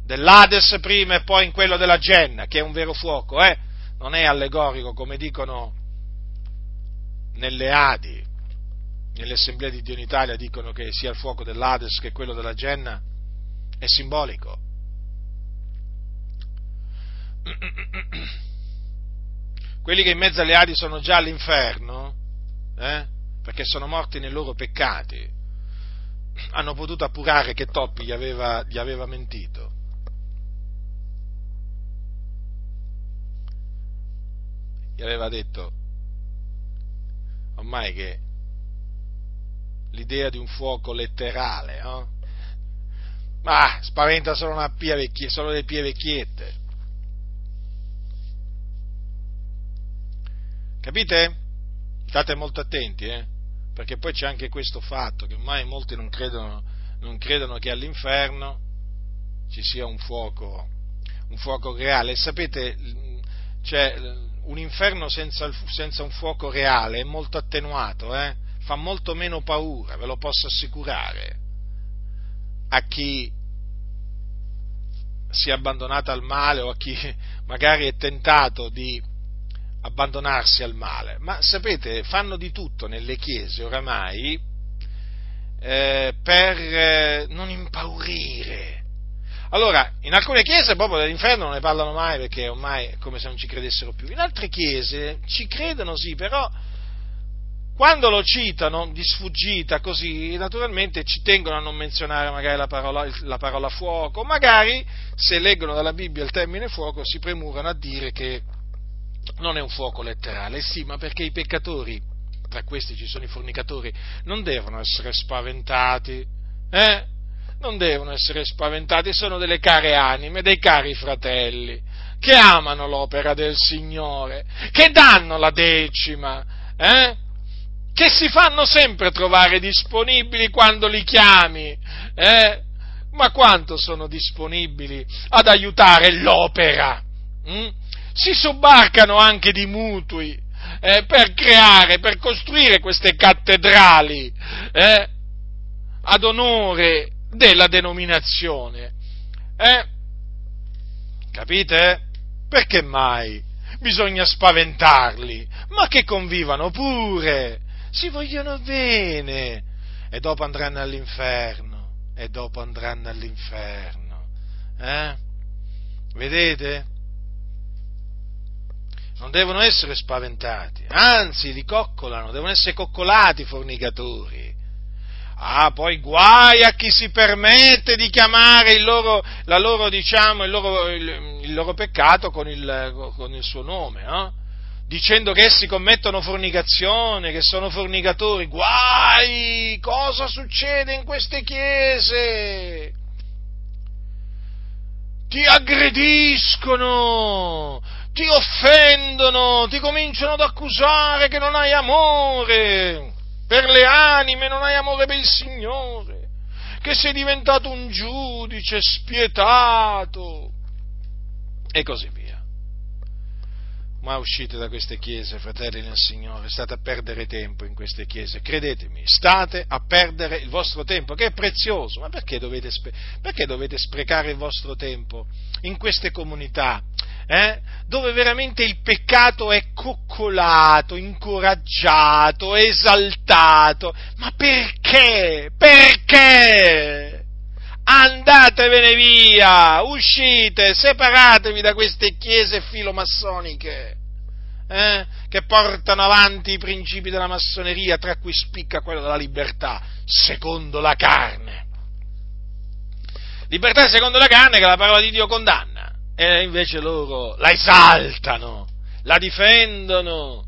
dell'Ades prima e poi in quello della Genna, che è un vero fuoco, eh? non è allegorico come dicono nelle Adi, nelle assemblee di Dio in Italia dicono che sia il fuoco dell'Ades che quello della Genna, è simbolico. quelli che in mezzo alle Adi sono già all'inferno, eh, perché sono morti nei loro peccati, hanno potuto appurare che Toppi gli aveva, gli aveva mentito. Gli aveva detto ormai che l'idea di un fuoco letterale, no? ma spaventa solo, pia vecchie, solo le pie vecchiette. Capite? State molto attenti, eh? Perché poi c'è anche questo fatto, che ormai molti non credono, non credono che all'inferno ci sia un fuoco, un fuoco reale. Sapete, cioè, un inferno senza, senza, un fuoco reale è molto attenuato, eh? fa molto meno paura, ve lo posso assicurare, a chi si è abbandonato al male o a chi magari è tentato di abbandonarsi al male, ma sapete, fanno di tutto nelle chiese oramai eh, per eh, non impaurire. Allora, in alcune chiese proprio dell'inferno non ne parlano mai perché ormai è come se non ci credessero più. In altre chiese ci credono sì, però quando lo citano di sfuggita così, naturalmente ci tengono a non menzionare magari la parola, la parola fuoco, magari se leggono dalla Bibbia il termine fuoco si premurano a dire che non è un fuoco letterale, sì, ma perché i peccatori, tra questi ci sono i fornicatori, non devono essere spaventati, eh? Non devono essere spaventati, sono delle care anime, dei cari fratelli, che amano l'opera del Signore, che danno la decima, eh? che si fanno sempre trovare disponibili quando li chiami, eh? ma quanto sono disponibili ad aiutare l'opera? Hm? Si sobbarcano anche di mutui eh, per creare, per costruire queste cattedrali eh, ad onore della denominazione. Eh? Capite? Perché mai? Bisogna spaventarli, ma che convivano pure, si vogliono bene e dopo andranno all'inferno, e dopo andranno all'inferno. Eh? Vedete? Non devono essere spaventati, anzi li coccolano, devono essere coccolati i fornicatori. Ah, poi guai a chi si permette di chiamare il loro, loro, diciamo, il loro, il, il loro peccato con il, con il, suo nome, no? dicendo che essi commettono fornicazione, che sono fornicatori. Guai! Cosa succede in queste chiese? Ti aggrediscono, ti offendono, ti cominciano ad accusare che non hai amore. Per le anime, non hai amore per il Signore, che sei diventato un giudice spietato. E così via. Ma uscite da queste chiese, fratelli nel Signore, state a perdere tempo in queste chiese, credetemi, state a perdere il vostro tempo, che è prezioso, ma perché dovete, perché dovete sprecare il vostro tempo in queste comunità eh, dove veramente il peccato è coccolato, incoraggiato, esaltato. Ma perché? Perché? Andatevene via, uscite, separatevi da queste chiese filomassoniche. Eh, che portano avanti i principi della massoneria, tra cui spicca quello della libertà, secondo la carne. Libertà secondo la carne che la parola di Dio condanna e invece loro la esaltano, la difendono.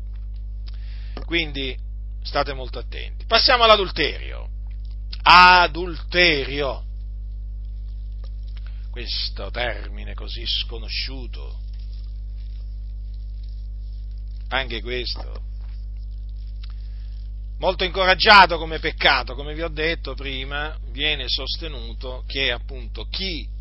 Quindi state molto attenti. Passiamo all'adulterio. Adulterio. Questo termine così sconosciuto. Anche questo. Molto incoraggiato come peccato, come vi ho detto prima, viene sostenuto che appunto chi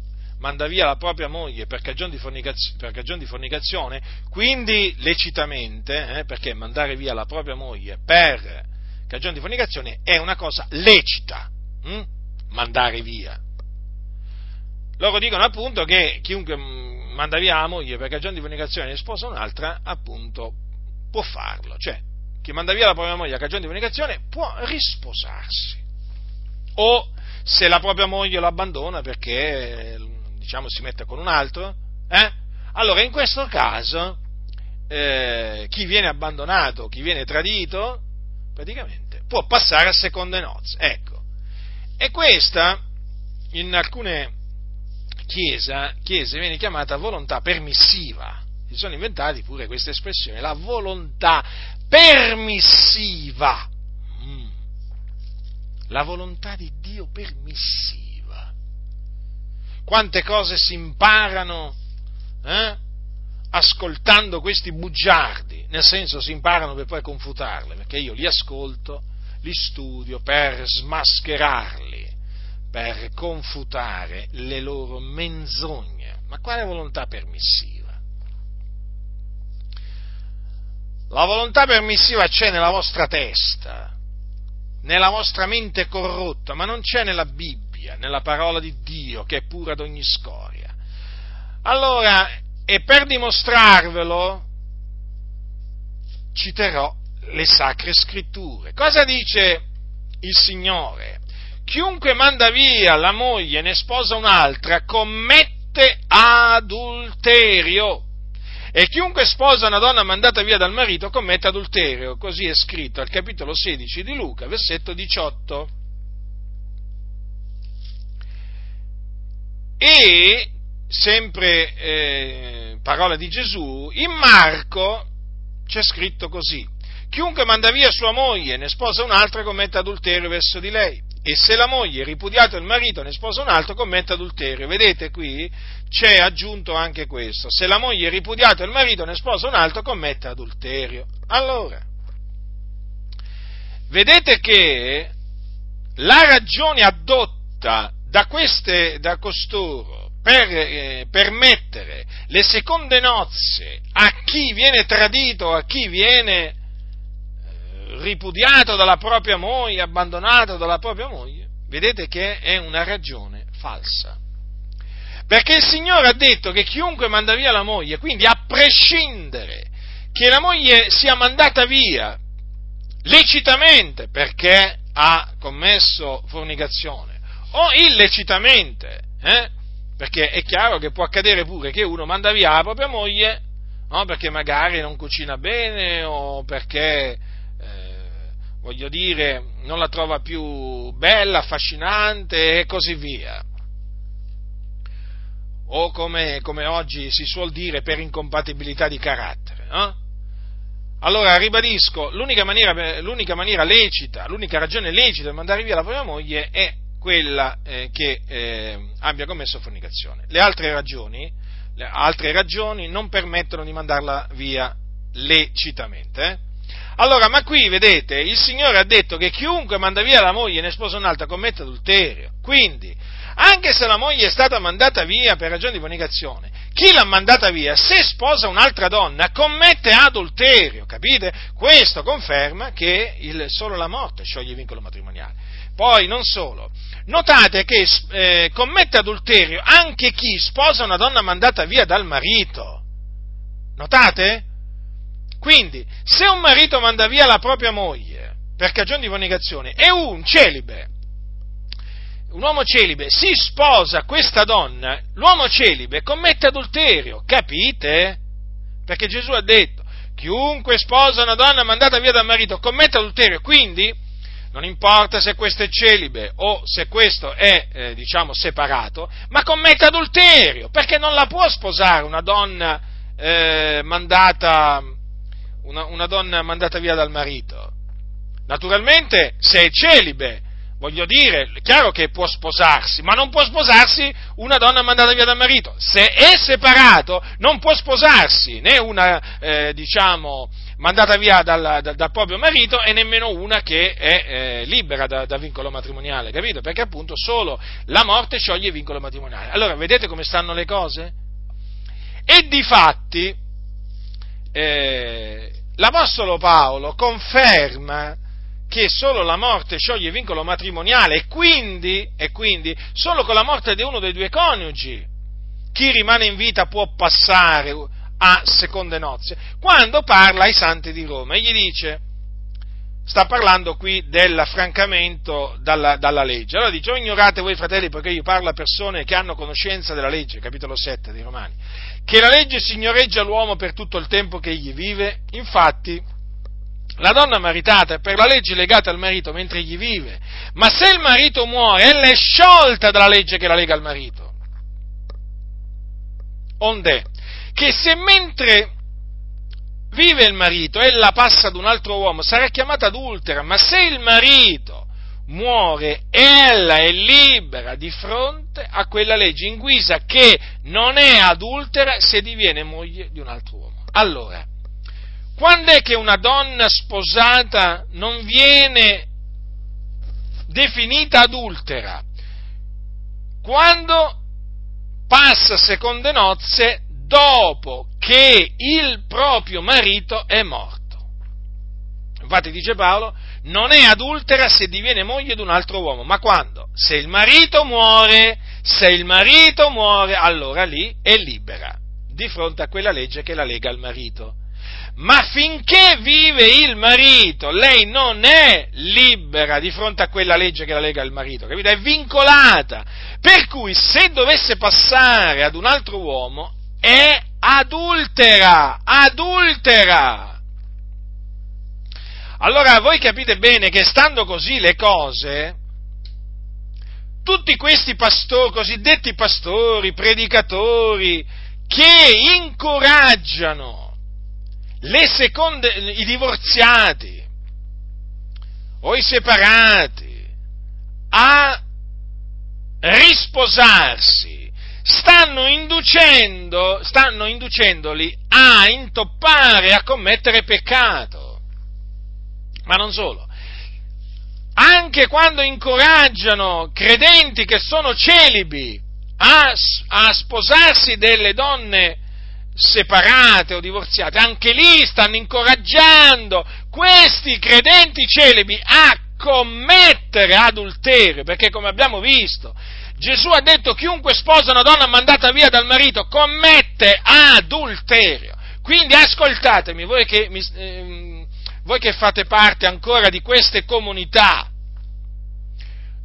manda via la propria moglie per cagione di, fornicaz- per cagione di fornicazione, quindi lecitamente, eh, perché mandare via la propria moglie per cagione di fornicazione è una cosa lecita, hm? mandare via. Loro dicono appunto che chiunque manda via la moglie per cagione di fornicazione e sposa un'altra, appunto, può farlo, cioè chi manda via la propria moglie a cagione di fornicazione può risposarsi. O se la propria moglie lo abbandona perché diciamo si mette con un altro, eh? allora in questo caso eh, chi viene abbandonato, chi viene tradito, praticamente può passare a seconde nozze. Ecco. E questa in alcune chiese, chiese viene chiamata volontà permissiva. Si sono inventati pure questa espressione, la volontà permissiva. Mm. La volontà di Dio permissiva quante cose si imparano eh? ascoltando questi bugiardi, nel senso si imparano per poi confutarle, perché io li ascolto, li studio per smascherarli, per confutare le loro menzogne. Ma quale volontà permissiva? La volontà permissiva c'è nella vostra testa, nella vostra mente corrotta, ma non c'è nella Bibbia Bibbia, nella parola di Dio, che è pura ad ogni scoria. Allora, e per dimostrarvelo, citerò le sacre scritture. Cosa dice il Signore? Chiunque manda via la moglie e ne sposa un'altra commette adulterio. E chiunque sposa una donna mandata via dal marito commette adulterio. Così è scritto al capitolo 16 di Luca, versetto 18. E, sempre eh, parola di Gesù, in Marco c'è scritto così, chiunque manda via sua moglie e ne sposa un'altra commette adulterio verso di lei. E se la moglie, ripudiato il marito, ne sposa un altro, commette adulterio. Vedete qui? C'è aggiunto anche questo. Se la moglie, ripudiato il marito, ne sposa un altro, commette adulterio. Allora, vedete che la ragione addotta da, queste, da costoro per eh, permettere le seconde nozze a chi viene tradito, a chi viene eh, ripudiato dalla propria moglie, abbandonato dalla propria moglie, vedete che è una ragione falsa. Perché il Signore ha detto che chiunque manda via la moglie, quindi a prescindere che la moglie sia mandata via lecitamente perché ha commesso fornicazione o illecitamente, eh? perché è chiaro che può accadere pure che uno manda via la propria moglie no? perché magari non cucina bene o perché, eh, voglio dire, non la trova più bella, affascinante e così via. O come, come oggi si suol dire per incompatibilità di carattere. No? Allora ribadisco, l'unica maniera, l'unica maniera, lecita, l'unica ragione lecita di mandare via la propria moglie è quella eh, che eh, abbia commesso fornicazione. Le altre ragioni, le altre ragioni non permettono di mandarla via lecitamente. Allora, ma qui vedete, il Signore ha detto che chiunque manda via la moglie e ne sposa un'altra commette adulterio. Quindi, anche se la moglie è stata mandata via per ragioni di fornicazione, chi l'ha mandata via, se sposa un'altra donna, commette adulterio, capite? Questo conferma che il, solo la morte scioglie il vincolo matrimoniale. Poi, non solo, notate che eh, commette adulterio anche chi sposa una donna mandata via dal marito. Notate? Quindi, se un marito manda via la propria moglie per cagione di fornicazione e un celibe un uomo celibe si sposa questa donna, l'uomo celibe commette adulterio, capite? Perché Gesù ha detto, chiunque sposa una donna mandata via dal marito commette adulterio, quindi non importa se questo è celibe o se questo è, eh, diciamo, separato, ma commette adulterio, perché non la può sposare una donna, eh, mandata, una, una donna mandata via dal marito. Naturalmente, se è celibe, voglio dire, è chiaro che può sposarsi, ma non può sposarsi una donna mandata via dal marito. Se è separato, non può sposarsi né una, eh, diciamo, mandata via dal, dal, dal, proprio marito e nemmeno una che è eh, libera da, da, vincolo matrimoniale, capito? Perché appunto solo la morte scioglie il vincolo matrimoniale. Allora, vedete come stanno le cose? E di fatti, eh, l'Apostolo Paolo conferma che solo la morte scioglie il vincolo matrimoniale e quindi, e quindi solo con la morte di uno dei due coniugi chi rimane in vita può passare a seconde nozze. Quando parla ai santi di Roma, egli dice, sta parlando qui dell'affrancamento dalla, dalla legge. Allora dice, o ignorate voi fratelli, perché io parlo a persone che hanno conoscenza della legge, capitolo 7 dei Romani, che la legge signoreggia l'uomo per tutto il tempo che egli vive, infatti la donna maritata è per la legge legata al marito mentre egli vive, ma se il marito muore, ella è sciolta dalla legge che la lega al marito. Onde, che se mentre vive il marito, ella passa ad un altro uomo, sarà chiamata adultera, ma se il marito muore, ella è libera di fronte a quella legge in guisa che non è adultera se diviene moglie di un altro uomo. Allora, quando è che una donna sposata non viene definita adultera? Quando passa seconde nozze dopo che il proprio marito è morto. Infatti dice Paolo, non è adultera se diviene moglie di un altro uomo, ma quando? Se il marito muore, se il marito muore, allora lì è libera di fronte a quella legge che la lega al marito ma finché vive il marito, lei non è libera di fronte a quella legge che la lega al marito, capito? È vincolata. Per cui se dovesse passare ad un altro uomo è adultera, adultera. Allora voi capite bene che stando così le cose, tutti questi pastori, cosiddetti pastori, predicatori, che incoraggiano seconde, i divorziati o i separati a risposarsi stanno inducendo, stanno inducendoli a intoppare, a commettere peccato. Ma non solo. Anche quando incoraggiano credenti che sono celibi a, a sposarsi delle donne separate o divorziate, anche lì stanno incoraggiando questi credenti celibi a commettere adulterio, perché come abbiamo visto, Gesù ha detto chiunque sposa una donna mandata via dal marito commette adulterio. Quindi ascoltatemi, voi che, eh, voi che fate parte ancora di queste comunità,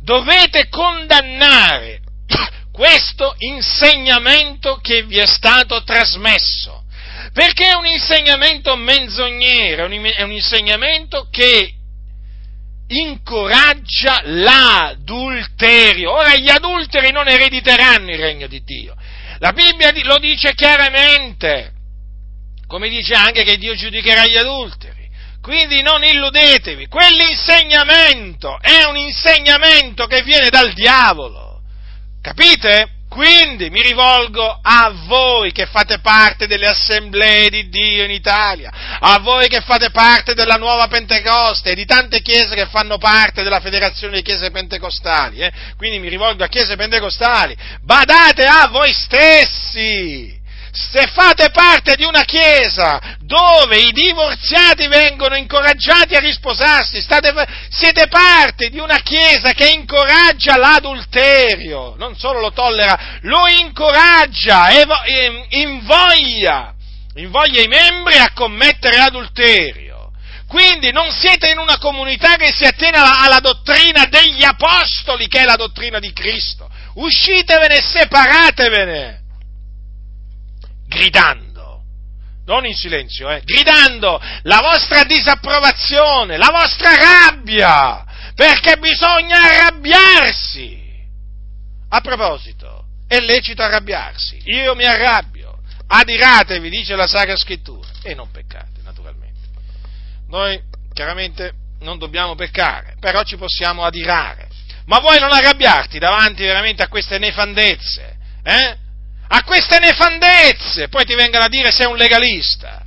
dovete condannare questo insegnamento che vi è stato trasmesso, perché è un insegnamento menzognero, è un insegnamento che incoraggia l'adulterio. Ora gli adulteri non erediteranno il regno di Dio. La Bibbia lo dice chiaramente, come dice anche che Dio giudicherà gli adulteri. Quindi non illudetevi, quell'insegnamento è un insegnamento che viene dal diavolo. Capite? Quindi mi rivolgo a voi che fate parte delle assemblee di Dio in Italia, a voi che fate parte della nuova Pentecoste e di tante chiese che fanno parte della federazione di chiese pentecostali. Eh? Quindi mi rivolgo a chiese pentecostali. Badate a voi stessi! Se fate parte di una chiesa dove i divorziati vengono incoraggiati a risposarsi, state, siete parte di una chiesa che incoraggia l'adulterio, non solo lo tollera, lo incoraggia, e invoglia, invoglia i membri a commettere adulterio. Quindi non siete in una comunità che si attiene alla, alla dottrina degli apostoli, che è la dottrina di Cristo. Uscitevene separatevene gridando, non in silenzio, eh, gridando la vostra disapprovazione, la vostra rabbia, perché bisogna arrabbiarsi. A proposito, è lecito arrabbiarsi, io mi arrabbio, adiratevi, dice la Sacra Scrittura, e non peccate, naturalmente. Noi chiaramente non dobbiamo peccare, però ci possiamo adirare. Ma vuoi non arrabbiarti davanti veramente a queste nefandezze? Eh? A queste nefandezze, poi ti vengono a dire sei un legalista.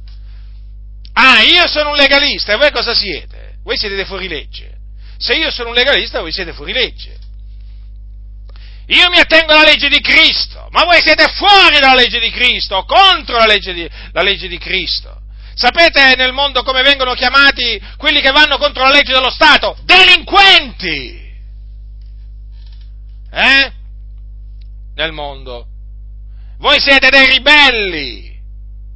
Ah, io sono un legalista e voi cosa siete? Voi siete dei fuorilegge. Se io sono un legalista, voi siete fuorilegge. Io mi attengo alla legge di Cristo, ma voi siete fuori dalla legge di Cristo, contro la legge di, la legge di Cristo. Sapete nel mondo come vengono chiamati quelli che vanno contro la legge dello Stato? Delinquenti! Eh? Nel mondo voi siete dei ribelli,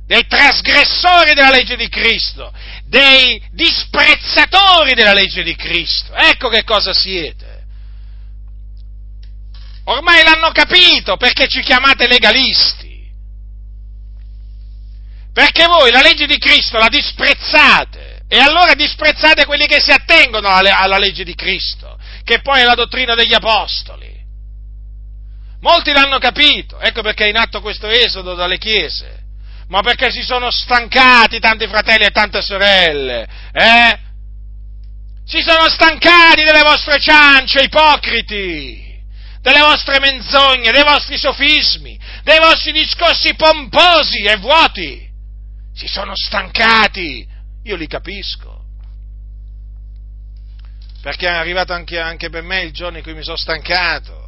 dei trasgressori della legge di Cristo, dei disprezzatori della legge di Cristo. Ecco che cosa siete. Ormai l'hanno capito perché ci chiamate legalisti. Perché voi la legge di Cristo la disprezzate e allora disprezzate quelli che si attengono alla, legge di Cristo, che poi è la dottrina degli apostoli. Molti l'hanno capito, ecco perché è in atto questo esodo dalle chiese, ma perché si sono stancati tanti fratelli e tante sorelle, eh? Si sono stancati delle vostre ciance ipocriti, delle vostre menzogne, dei vostri sofismi, dei vostri discorsi pomposi e vuoti. Si sono stancati, io li capisco. Perché è arrivato anche, anche per me il giorno in cui mi sono stancato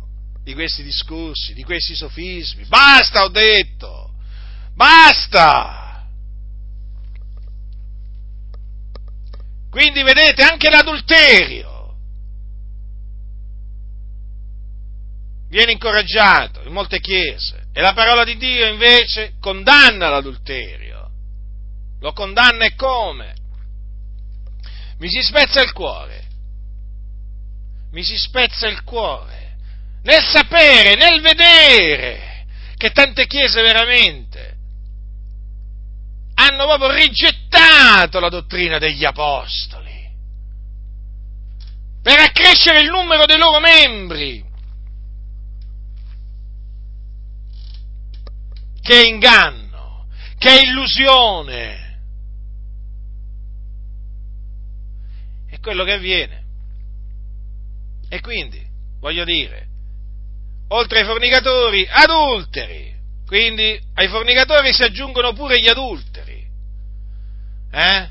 di questi discorsi, di questi sofismi. Basta, ho detto! Basta! Quindi vedete anche l'adulterio viene incoraggiato in molte chiese e la parola di Dio invece condanna l'adulterio. Lo condanna e come? Mi si spezza il cuore. Mi si spezza il cuore nel sapere, nel vedere che tante chiese veramente hanno proprio rigettato la dottrina degli apostoli per accrescere il numero dei loro membri. Che inganno, che illusione. È quello che avviene. E quindi, voglio dire, oltre ai fornicatori, adulteri. Quindi ai fornicatori si aggiungono pure gli adulteri. Eh?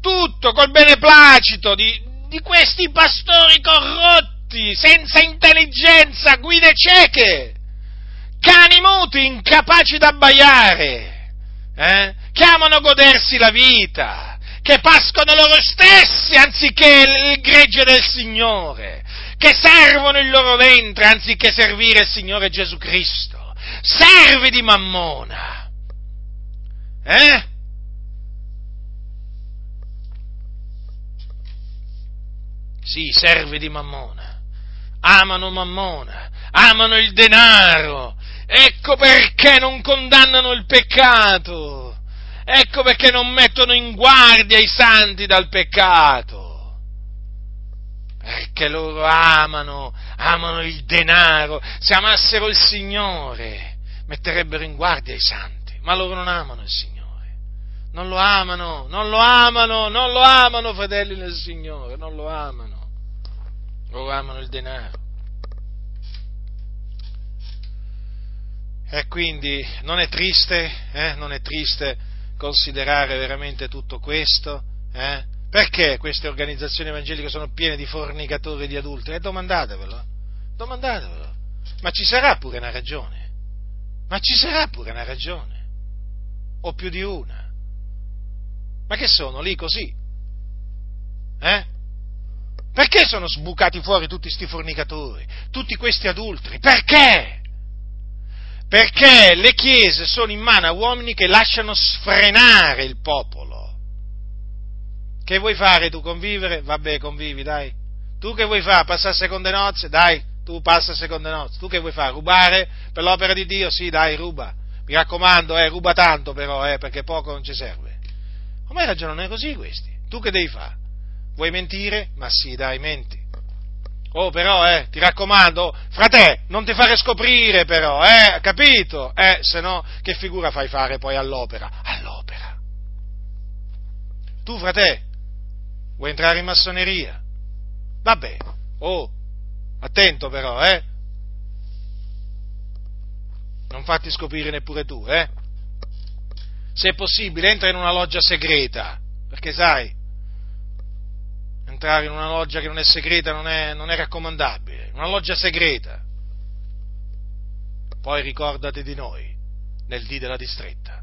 Tutto col beneplacito di, di questi pastori corrotti, senza intelligenza, guide cieche, cani muti, incapaci d'abbaiare, eh? che amano godersi la vita, che pascono loro stessi anziché il gregge del Signore, che servono il loro ventre anziché servire il Signore Gesù Cristo, servi di mammona. Eh? Sì, servi di mammona. Amano mammona, amano il denaro. Ecco perché non condannano il peccato. Ecco perché non mettono in guardia i santi dal peccato. Perché loro amano, amano il denaro. Se amassero il Signore, metterebbero in guardia i santi. Ma loro non amano il Signore. Non lo amano, non lo amano, non lo amano, fratelli del Signore, non lo amano. Loro amano il denaro. E quindi non è triste, eh? non è triste considerare veramente tutto questo? Eh? Perché queste organizzazioni evangeliche sono piene di fornicatori e di adulti? E domandatevelo, domandatevelo. Ma ci sarà pure una ragione? Ma ci sarà pure una ragione? O più di una? Ma che sono lì così? Eh? Perché sono sbucati fuori tutti questi fornicatori, tutti questi adulteri? Perché? Perché le chiese sono in mano a uomini che lasciano sfrenare il popolo. Che vuoi fare tu? Convivere? Vabbè, convivi, dai. Tu che vuoi fare? Passare seconde nozze? Dai, tu passa seconde nozze. Tu che vuoi fare? Rubare per l'opera di Dio? Sì, dai, ruba. Mi raccomando, eh, ruba tanto però, eh, perché poco non ci serve. Come ragionano così questi? Tu che devi fare? Vuoi mentire? Ma sì, dai, menti. Oh, però, eh, ti raccomando, frate, non ti fare scoprire, però, eh, capito? Eh, se no, che figura fai fare poi all'opera? All'opera. Tu, frate, vuoi entrare in massoneria? Vabbè, oh, attento però, eh? Non fatti scoprire neppure tu, eh? Se è possibile, entra in una loggia segreta, perché sai, entrare in una loggia che non è segreta non è, non è raccomandabile, una loggia segreta. Poi ricordati di noi nel dì della distretta.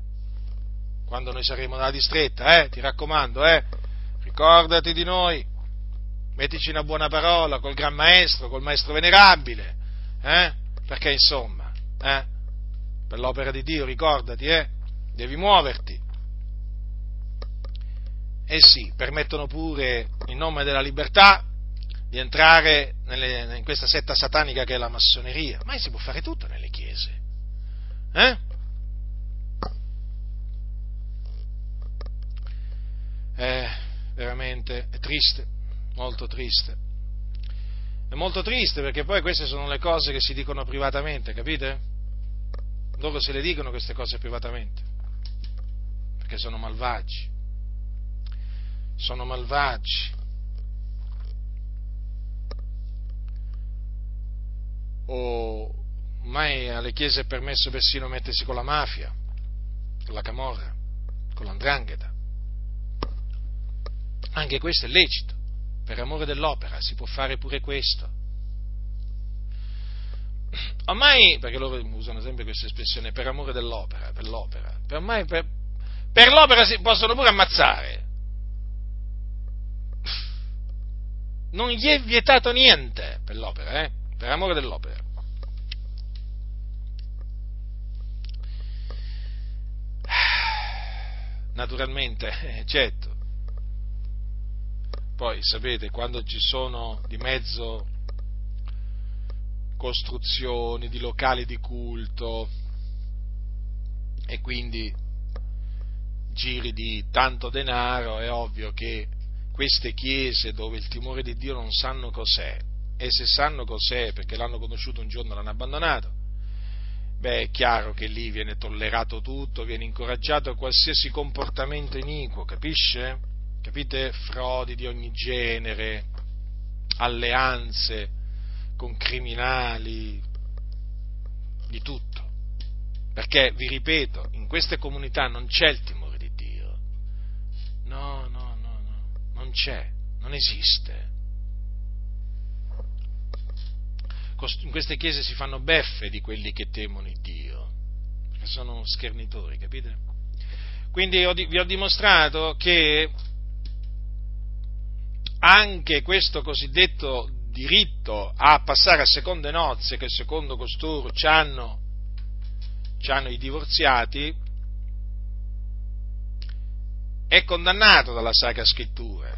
Quando noi saremo nella distretta, eh, ti raccomando, eh, ricordati di noi, mettici una buona parola col gran maestro, col maestro venerabile, eh, perché insomma, eh, per l'opera di Dio, ricordati, eh, devi muoverti. Essi permettono pure, in nome della libertà, di entrare nelle, in questa setta satanica che è la massoneria. Ma si può fare tutto nelle chiese. Eh? È veramente triste, molto triste. È molto triste perché poi queste sono le cose che si dicono privatamente, capite? Loro se le dicono queste cose privatamente, perché sono malvagi sono malvagi. O mai alle chiese è permesso persino mettersi con la mafia, con la camorra, con l'andrangheta. Anche questo è lecito, per amore dell'opera, si può fare pure questo. Ormai, perché loro usano sempre questa espressione, per amore dell'opera, per l'opera, per, ormai per, per l'opera si possono pure ammazzare, non gli è vietato niente per l'opera, eh? per amore dell'opera. Naturalmente, eh, certo. Poi sapete, quando ci sono di mezzo costruzioni di locali di culto e quindi giri di tanto denaro, è ovvio che queste chiese dove il timore di Dio non sanno cos'è, e se sanno cos'è perché l'hanno conosciuto un giorno l'hanno abbandonato, beh è chiaro che lì viene tollerato tutto, viene incoraggiato qualsiasi comportamento iniquo, capisce? Capite? Frodi di ogni genere, alleanze con criminali, di tutto. Perché, vi ripeto, in queste comunità non c'è il timore di Dio. No, no, no, no, non c'è, non esiste. In queste chiese si fanno beffe di quelli che temono Dio, perché sono schernitori, capite? Quindi vi ho dimostrato che anche questo cosiddetto diritto a passare a seconde nozze che secondo costoro hanno, hanno i divorziati, è condannato dalla Sacra Scrittura,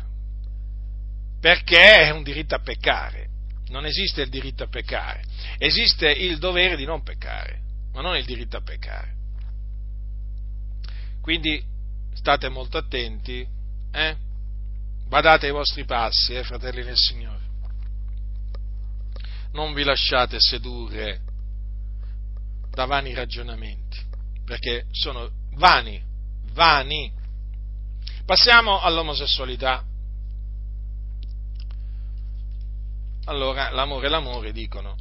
perché è un diritto a peccare. Non esiste il diritto a peccare, esiste il dovere di non peccare, ma non il diritto a peccare. Quindi state molto attenti, eh? Badate ai vostri passi, eh, fratelli del Signore non vi lasciate sedurre da vani ragionamenti, perché sono vani, vani. Passiamo all'omosessualità. Allora, l'amore e l'amore dicono,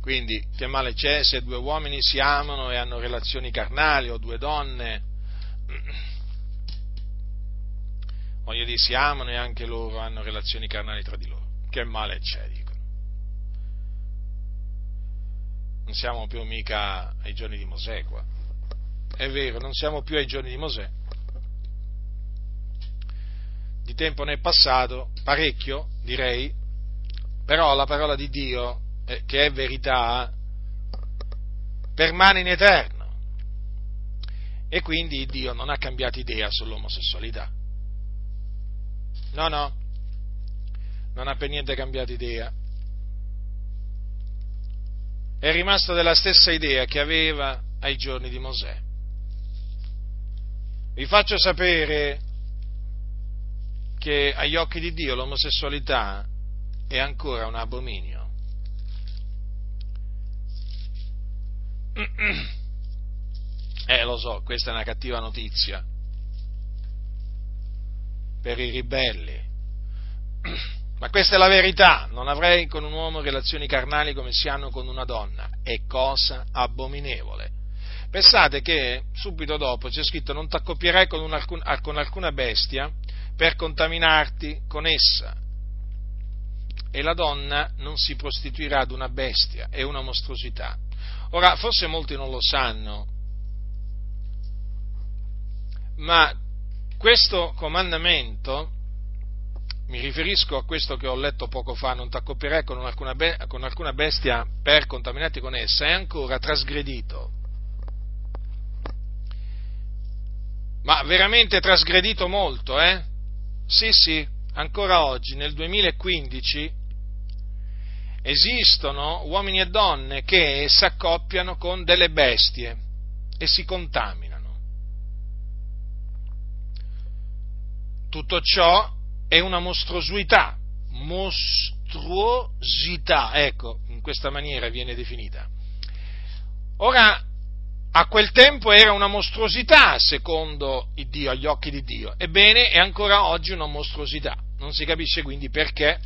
quindi che male c'è se due uomini si amano e hanno relazioni carnali o due donne? Voglio dire, si amano e anche loro hanno relazioni carnali tra di loro. Che male c'è? Dico. non siamo più mica ai giorni di Mosè qua. È vero, non siamo più ai giorni di Mosè. Di tempo ne è passato, parecchio, direi, però la parola di Dio, eh, che è verità, permane in eterno. E quindi Dio non ha cambiato idea sull'omosessualità. No, no, non ha per niente cambiato idea è rimasto della stessa idea che aveva ai giorni di Mosè. Vi faccio sapere che agli occhi di Dio l'omosessualità è ancora un abominio. Eh, lo so, questa è una cattiva notizia per i ribelli. Ma questa è la verità, non avrei con un uomo relazioni carnali come si hanno con una donna, è cosa abominevole. Pensate che subito dopo c'è scritto non ti accoppierai con, una, con alcuna bestia per contaminarti con essa. E la donna non si prostituirà ad una bestia, è una mostruosità. Ora, forse molti non lo sanno, ma questo comandamento mi riferisco a questo che ho letto poco fa, non ti accopperai con be- con alcuna bestia per contaminarti con essa, è ancora trasgredito. Ma veramente trasgredito molto, eh? Sì, sì, ancora oggi, nel 2015, esistono uomini e donne che si accoppiano con delle bestie e si contaminano. Tutto ciò è una mostruosità, mostruosità, ecco, in questa maniera viene definita. Ora, a quel tempo era una mostruosità secondo Dio, agli occhi di Dio, ebbene è ancora oggi una mostruosità, non si capisce quindi perché.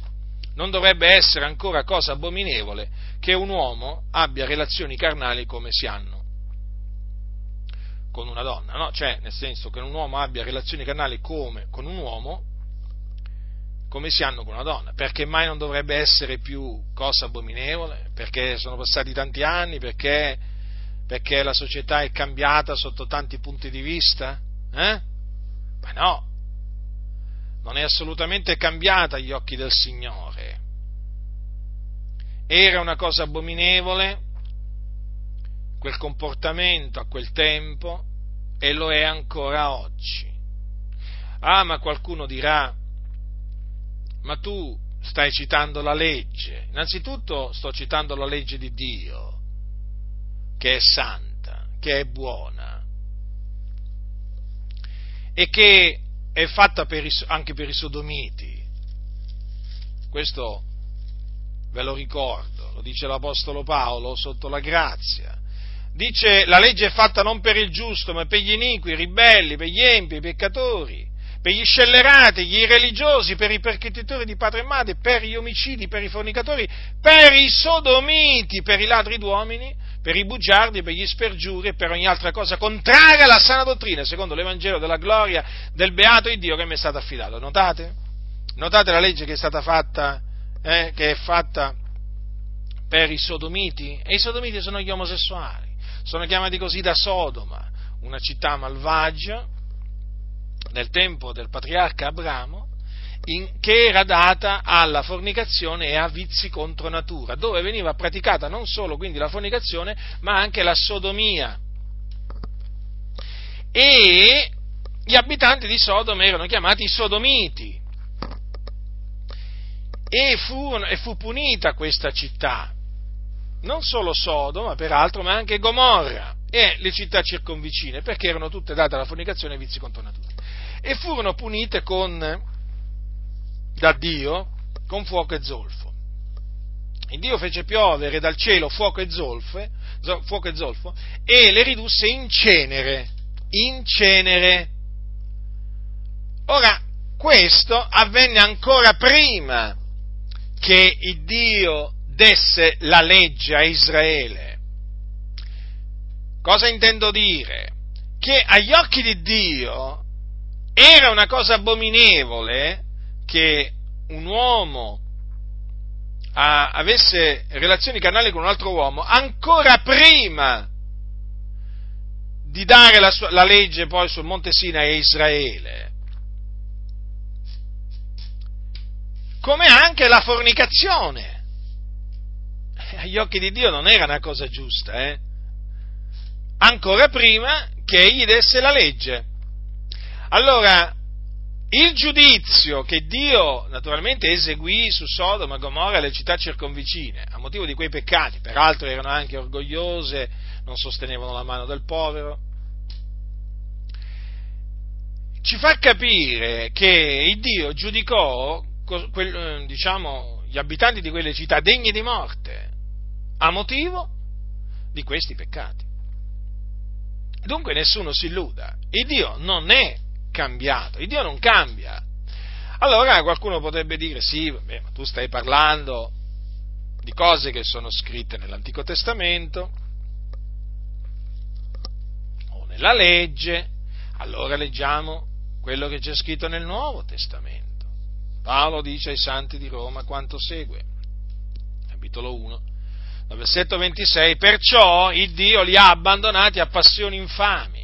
Non dovrebbe essere ancora cosa abominevole che un uomo abbia relazioni carnali come si hanno con una donna, no? Cioè, nel senso che un uomo abbia relazioni carnali come con un uomo come si hanno con una donna, perché mai non dovrebbe essere più cosa abominevole, perché sono passati tanti anni, perché, perché la società è cambiata sotto tanti punti di vista? Eh? Ma no, non è assolutamente cambiata agli occhi del Signore. Era una cosa abominevole quel comportamento a quel tempo e lo è ancora oggi. Ah, ma qualcuno dirà, ma tu stai citando la legge. Innanzitutto sto citando la legge di Dio, che è santa, che è buona e che è fatta per i, anche per i sodomiti. Questo ve lo ricordo, lo dice l'Apostolo Paolo sotto la grazia. Dice la legge è fatta non per il giusto, ma per gli iniqui, i ribelli, per gli empi, i peccatori per gli scellerati, gli irreligiosi, per i perchettatori di padre e madre, per gli omicidi, per i fornicatori, per i sodomiti, per i ladri d'uomini, per i bugiardi, per gli spergiuri e per ogni altra cosa contraria alla sana dottrina, secondo l'Evangelo della gloria del beato Dio che mi è stato affidato. Notate? Notate la legge che è stata fatta, eh, che è fatta per i sodomiti? E i sodomiti sono gli omosessuali, sono chiamati così da Sodoma, una città malvagia nel tempo del patriarca Abramo, in, che era data alla fornicazione e a vizi contro natura, dove veniva praticata non solo quindi la fornicazione, ma anche la sodomia. E gli abitanti di Sodoma erano chiamati sodomiti. E fu, e fu punita questa città, non solo Sodoma peraltro, ma anche Gomorra e le città circonvicine, perché erano tutte date alla fornicazione e vizi contro natura. E furono punite con da Dio con fuoco e zolfo. Il Dio fece piovere dal cielo fuoco e, zolfo, fuoco e zolfo e le ridusse in cenere, in cenere. Ora, questo avvenne ancora prima che il Dio desse la legge a Israele. Cosa intendo dire? Che agli occhi di Dio era una cosa abominevole che un uomo avesse relazioni carnali con un altro uomo ancora prima di dare la, sua, la legge poi sul Monte Sinai a Israele. Come anche la fornicazione. Agli occhi di Dio non era una cosa giusta, eh? Ancora prima che egli desse la legge. Allora, il giudizio che Dio naturalmente eseguì su Sodoma, Gomorra e le città circonvicine, a motivo di quei peccati, peraltro erano anche orgogliose, non sostenevano la mano del povero, ci fa capire che Dio giudicò diciamo, gli abitanti di quelle città degni di morte a motivo di questi peccati. Dunque nessuno si illuda, il Dio non è cambiato, il Dio non cambia. Allora qualcuno potrebbe dire, sì, vabbè, ma tu stai parlando di cose che sono scritte nell'Antico Testamento o nella legge, allora leggiamo quello che c'è scritto nel Nuovo Testamento. Paolo dice ai santi di Roma quanto segue, capitolo 1, versetto 26, perciò il Dio li ha abbandonati a passioni infami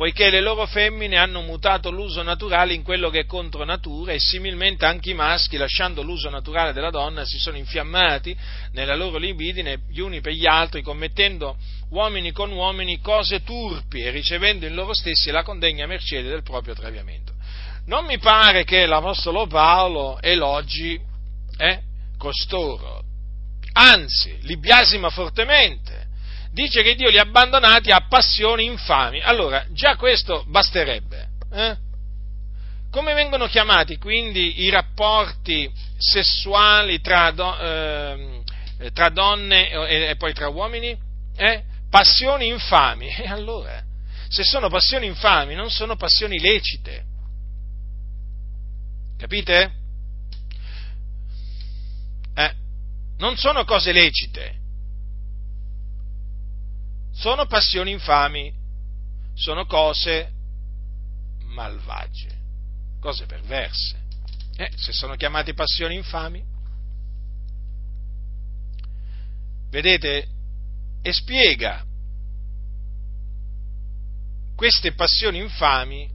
poiché le loro femmine hanno mutato l'uso naturale in quello che è contro natura e similmente anche i maschi, lasciando l'uso naturale della donna, si sono infiammati nella loro libidine gli uni per gli altri, commettendo uomini con uomini cose turpi e ricevendo in loro stessi la condegna mercede del proprio traviamento. Non mi pare che l'Apostolo Paolo elogi eh, costoro, anzi li biasima fortemente dice che Dio li ha abbandonati a passioni infami. Allora, già questo basterebbe. Eh? Come vengono chiamati quindi i rapporti sessuali tra, do, eh, tra donne e, e, poi tra uomini? Eh? Passioni infami. E allora, se sono passioni infami, non sono passioni lecite. Capite? Eh? Non sono cose lecite sono passioni infami, sono cose malvagie, cose perverse. Eh, se sono chiamati passioni infami, vedete, e spiega queste passioni infami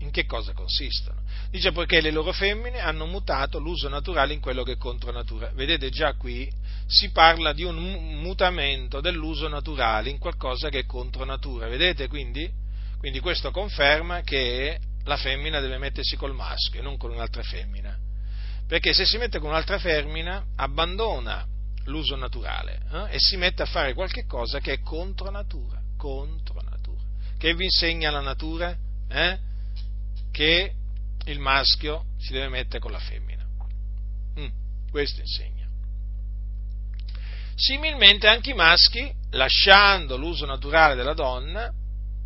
in che cosa consistono. Dice poiché le loro femmine hanno mutato l'uso naturale in quello che è contro natura. Vedete già qui si parla di un mutamento dell'uso naturale in qualcosa che è contro natura. Vedete quindi? Quindi questo conferma che la femmina deve mettersi col maschio e non con un'altra femmina. Perché se si mette con un'altra femmina abbandona l'uso naturale eh? e si mette a fare qualche cosa che è contro natura, contro natura. Che vi insegna la natura? Eh? Che il maschio si deve mettere con la femmina. Mm, questo insegna. Similmente anche i maschi, lasciando l'uso naturale della donna,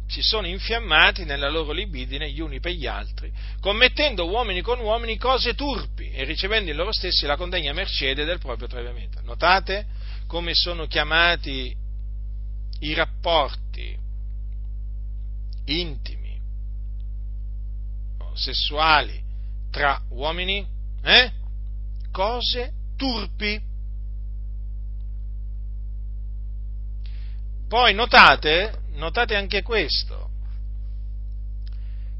si sono infiammati nella loro libidine gli uni per gli altri, commettendo uomini con uomini cose turpi e ricevendo in loro stessi la condegna mercede del proprio traviamento. Notate come sono chiamati i rapporti intimi, sessuali tra uomini? Eh? Cose turpi. Poi notate, notate anche questo,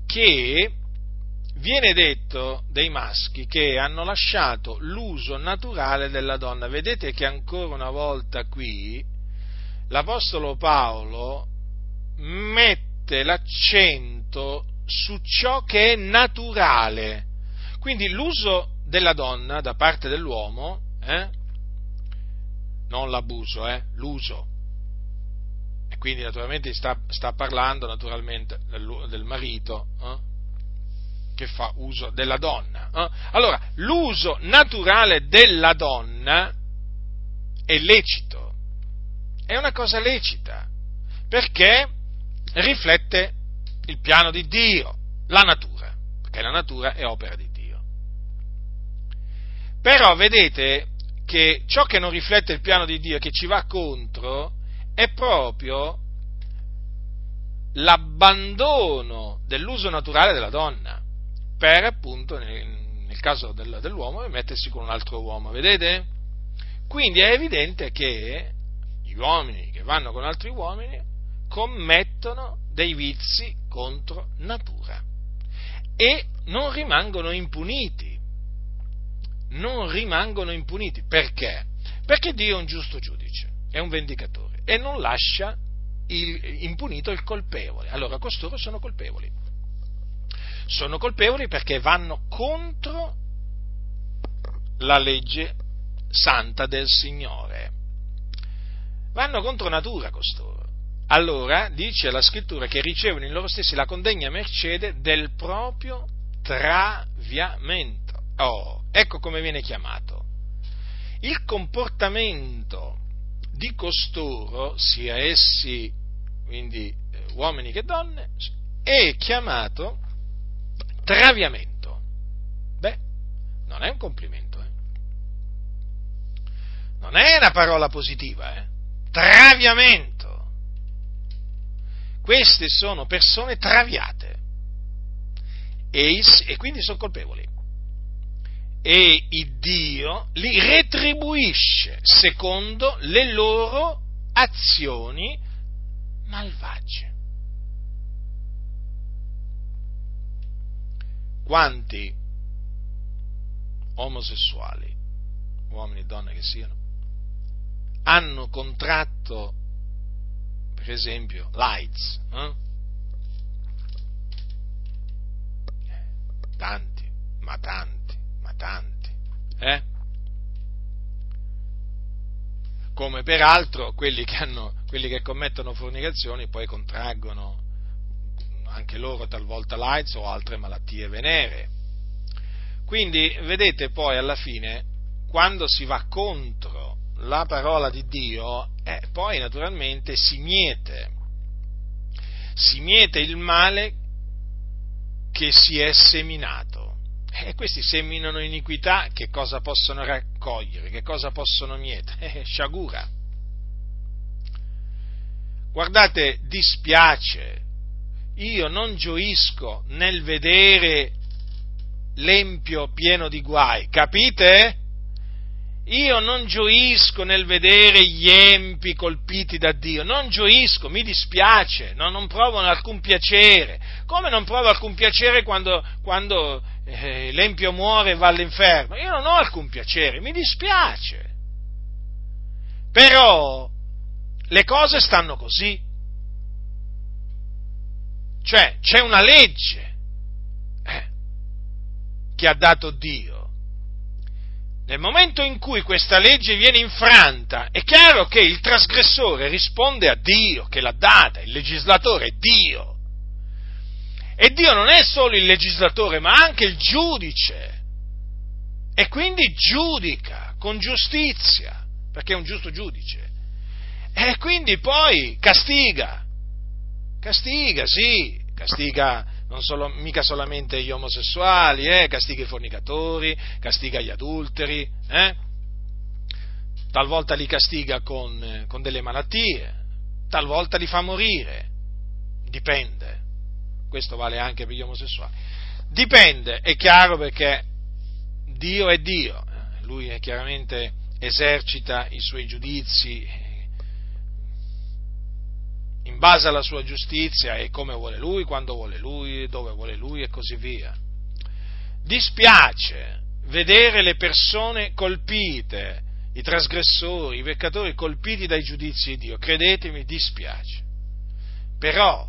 che viene detto dei maschi che hanno lasciato l'uso naturale della donna. Vedete che ancora una volta qui l'Apostolo Paolo mette l'accento su ciò che è naturale. Quindi l'uso della donna da parte dell'uomo, eh, non l'abuso, eh, l'uso, e quindi naturalmente sta, sta parlando naturalmente del, del marito eh, che fa uso della donna. Eh. Allora, l'uso naturale della donna è lecito, è una cosa lecita, perché riflette il piano di Dio, la natura, perché la natura è opera di Dio. Però vedete che ciò che non riflette il piano di Dio, che ci va contro, è proprio l'abbandono dell'uso naturale della donna per appunto nel, nel caso del, dell'uomo mettersi con un altro uomo, vedete? Quindi è evidente che gli uomini che vanno con altri uomini commettono dei vizi contro natura e non rimangono impuniti. Non rimangono impuniti perché? Perché Dio è un giusto giudice, è un vendicatore e non lascia il, impunito il colpevole. Allora costoro sono colpevoli. Sono colpevoli perché vanno contro la legge santa del Signore. Vanno contro natura costoro. Allora dice la scrittura che ricevono in loro stessi la condegna mercede del proprio traviamento. Oh, ecco come viene chiamato. Il comportamento di costoro, sia essi quindi eh, uomini che donne, è chiamato traviamento. Beh, non è un complimento, eh? non è una parola positiva, eh? traviamento. Queste sono persone traviate e, e quindi sono colpevoli e il Dio li retribuisce secondo le loro azioni malvagie. Quanti omosessuali, uomini e donne che siano, hanno contratto, per esempio, l'AIDS? Eh? Tanti, ma tanti tanti. Eh? Come peraltro quelli che, hanno, quelli che commettono fornicazioni poi contraggono anche loro talvolta l'AIDS o altre malattie venere. Quindi vedete poi alla fine, quando si va contro la parola di Dio, eh, poi naturalmente si miete, si miete il male che si è seminato. E questi seminano iniquità, che cosa possono raccogliere? Che cosa possono mietere? Eh, sciagura. Guardate, dispiace. Io non gioisco nel vedere l'empio pieno di guai, capite? Io non gioisco nel vedere gli empi colpiti da Dio, non gioisco, mi dispiace, no, non provo alcun piacere. Come non provo alcun piacere quando, quando eh, l'empio muore e va all'inferno. Io non ho alcun piacere, mi dispiace. Però le cose stanno così. Cioè, c'è una legge eh, che ha dato Dio. Nel momento in cui questa legge viene infranta, è chiaro che il trasgressore risponde a Dio che l'ha data, il legislatore è Dio. E Dio non è solo il legislatore, ma anche il giudice. E quindi giudica con giustizia, perché è un giusto giudice. E quindi poi castiga Castiga, sì, castiga solo, mica solamente gli omosessuali, eh, castiga i fornicatori, castiga gli adulteri, eh? talvolta li castiga con, con delle malattie, talvolta li fa morire, dipende, questo vale anche per gli omosessuali, dipende, è chiaro perché Dio è Dio, eh, lui è chiaramente esercita i suoi giudizi in base alla sua giustizia e come vuole lui, quando vuole lui, dove vuole lui e così via. Dispiace vedere le persone colpite, i trasgressori, i peccatori colpiti dai giudizi di Dio, credetemi, dispiace. Però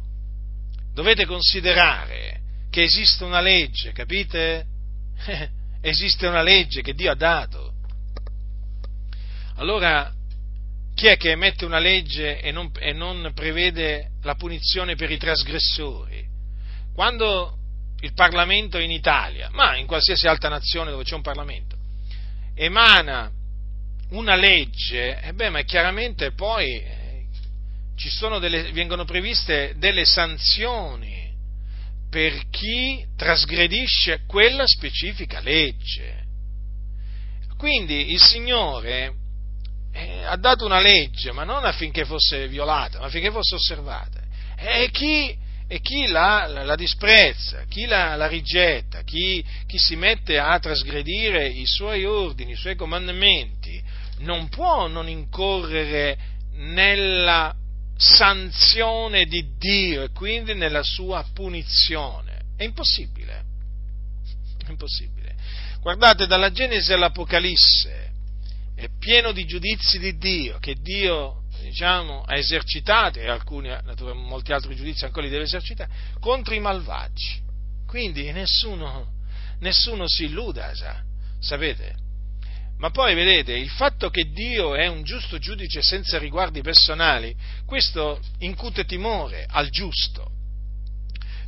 dovete considerare che esiste una legge, capite? esiste una legge che Dio ha dato. Allora chi è che emette una legge e non, e non prevede la punizione per i trasgressori? Quando il Parlamento in Italia, ma in qualsiasi altra nazione dove c'è un Parlamento, emana una legge, eh beh, ma chiaramente poi eh, delle, vengono previste delle sanzioni per chi trasgredisce quella specifica legge. Quindi il Signore eh, ha dato una legge, ma non affinché fosse violata, ma affinché fosse osservata. E chi, e chi la, la, la, disprezza, chi la, la rigetta, chi, chi, si mette a trasgredire i suoi ordini, i suoi comandamenti, non può non incorrere nella sanzione di Dio e quindi nella sua punizione. È impossibile. È impossibile. Guardate, dalla Genesi all'Apocalisse, è pieno di giudizi di Dio, che Dio diciamo, ha esercitato, e alcuni, molti altri giudizi ancora li deve esercitare, contro i malvagi. Quindi nessuno, nessuno si illuda, sa, sapete? Ma poi vedete, il fatto che Dio è un giusto giudice senza riguardi personali, questo incute timore al giusto.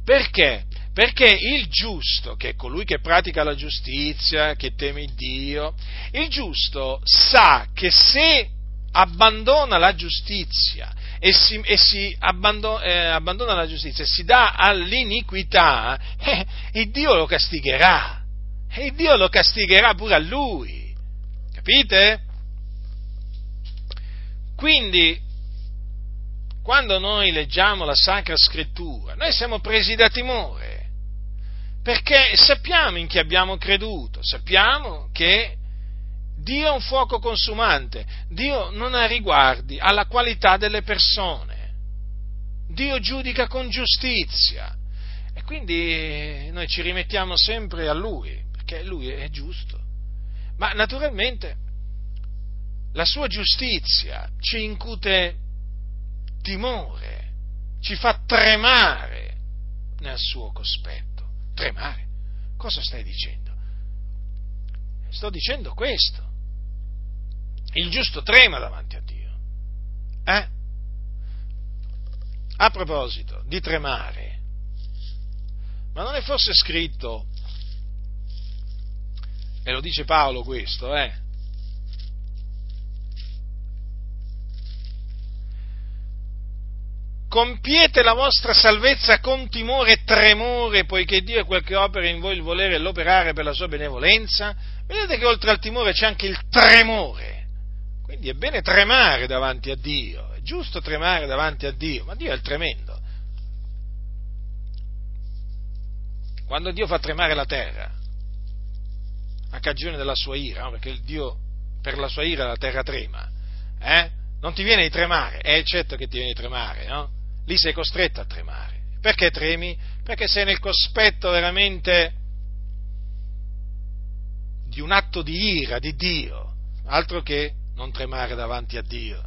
Perché? Perché il giusto, che è colui che pratica la giustizia, che teme Dio, il giusto sa che se abbandona la giustizia e si, e si abbandona, eh, abbandona, la giustizia e si dà all'iniquità, eh, il Dio lo castigherà. E Dio lo castigherà pure a lui. Capite? Quindi quando noi leggiamo la Sacra Scrittura, noi siamo presi da timore perché sappiamo in chi abbiamo creduto, sappiamo che Dio è un fuoco consumante, Dio non ha riguardi alla qualità delle persone, Dio giudica con giustizia e quindi noi ci rimettiamo sempre a Lui, perché Lui è giusto. Ma naturalmente la sua giustizia ci incute timore, ci fa tremare nel suo cospetto. Tremare? Cosa stai dicendo? Sto dicendo questo. Il giusto trema davanti a Dio. Eh? A proposito di tremare, ma non è forse scritto, e lo dice Paolo questo, eh? Compiete la vostra salvezza con timore e tremore, poiché Dio è quel che opera in voi il volere e l'operare per la sua benevolenza. Vedete che oltre al timore c'è anche il tremore. Quindi è bene tremare davanti a Dio, è giusto tremare davanti a Dio, ma Dio è il tremendo. Quando Dio fa tremare la terra, a cagione della sua ira, no? perché Dio per la sua ira la terra trema, eh? non ti viene di tremare, è certo che ti viene di tremare, no? Lì sei costretto a tremare. Perché tremi? Perché sei nel cospetto veramente di un atto di ira di Dio, altro che non tremare davanti a Dio.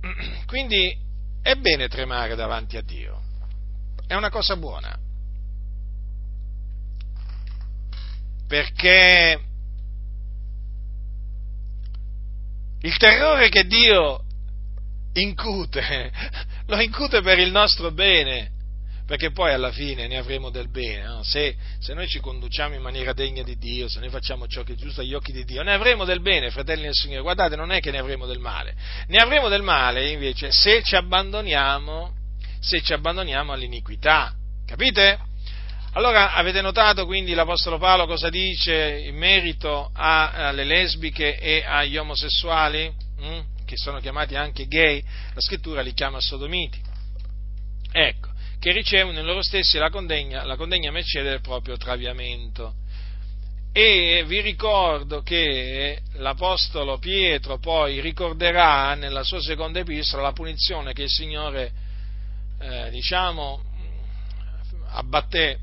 Quindi è bene tremare davanti a Dio, è una cosa buona, perché il terrore che Dio incute, lo incute per il nostro bene, perché poi alla fine ne avremo del bene. No? Se, se, noi ci conduciamo in maniera degna di Dio, se noi facciamo ciò che è giusto agli occhi di Dio, ne avremo del bene, fratelli del Signore. Guardate, non è che ne avremo del male, ne avremo del male invece se ci abbandoniamo, se ci abbandoniamo all'iniquità. Capite? Allora avete notato quindi l'Apostolo Paolo cosa dice in merito alle lesbiche e agli omosessuali, hm? Che sono chiamati anche gay? La scrittura li chiama sodomiti. Ecco, che ricevono in loro stessi la condegna, la condegna mercede del proprio traviamento. E vi ricordo che l'Apostolo Pietro poi ricorderà nella sua seconda epistola la punizione che il Signore, eh, diciamo, abbatté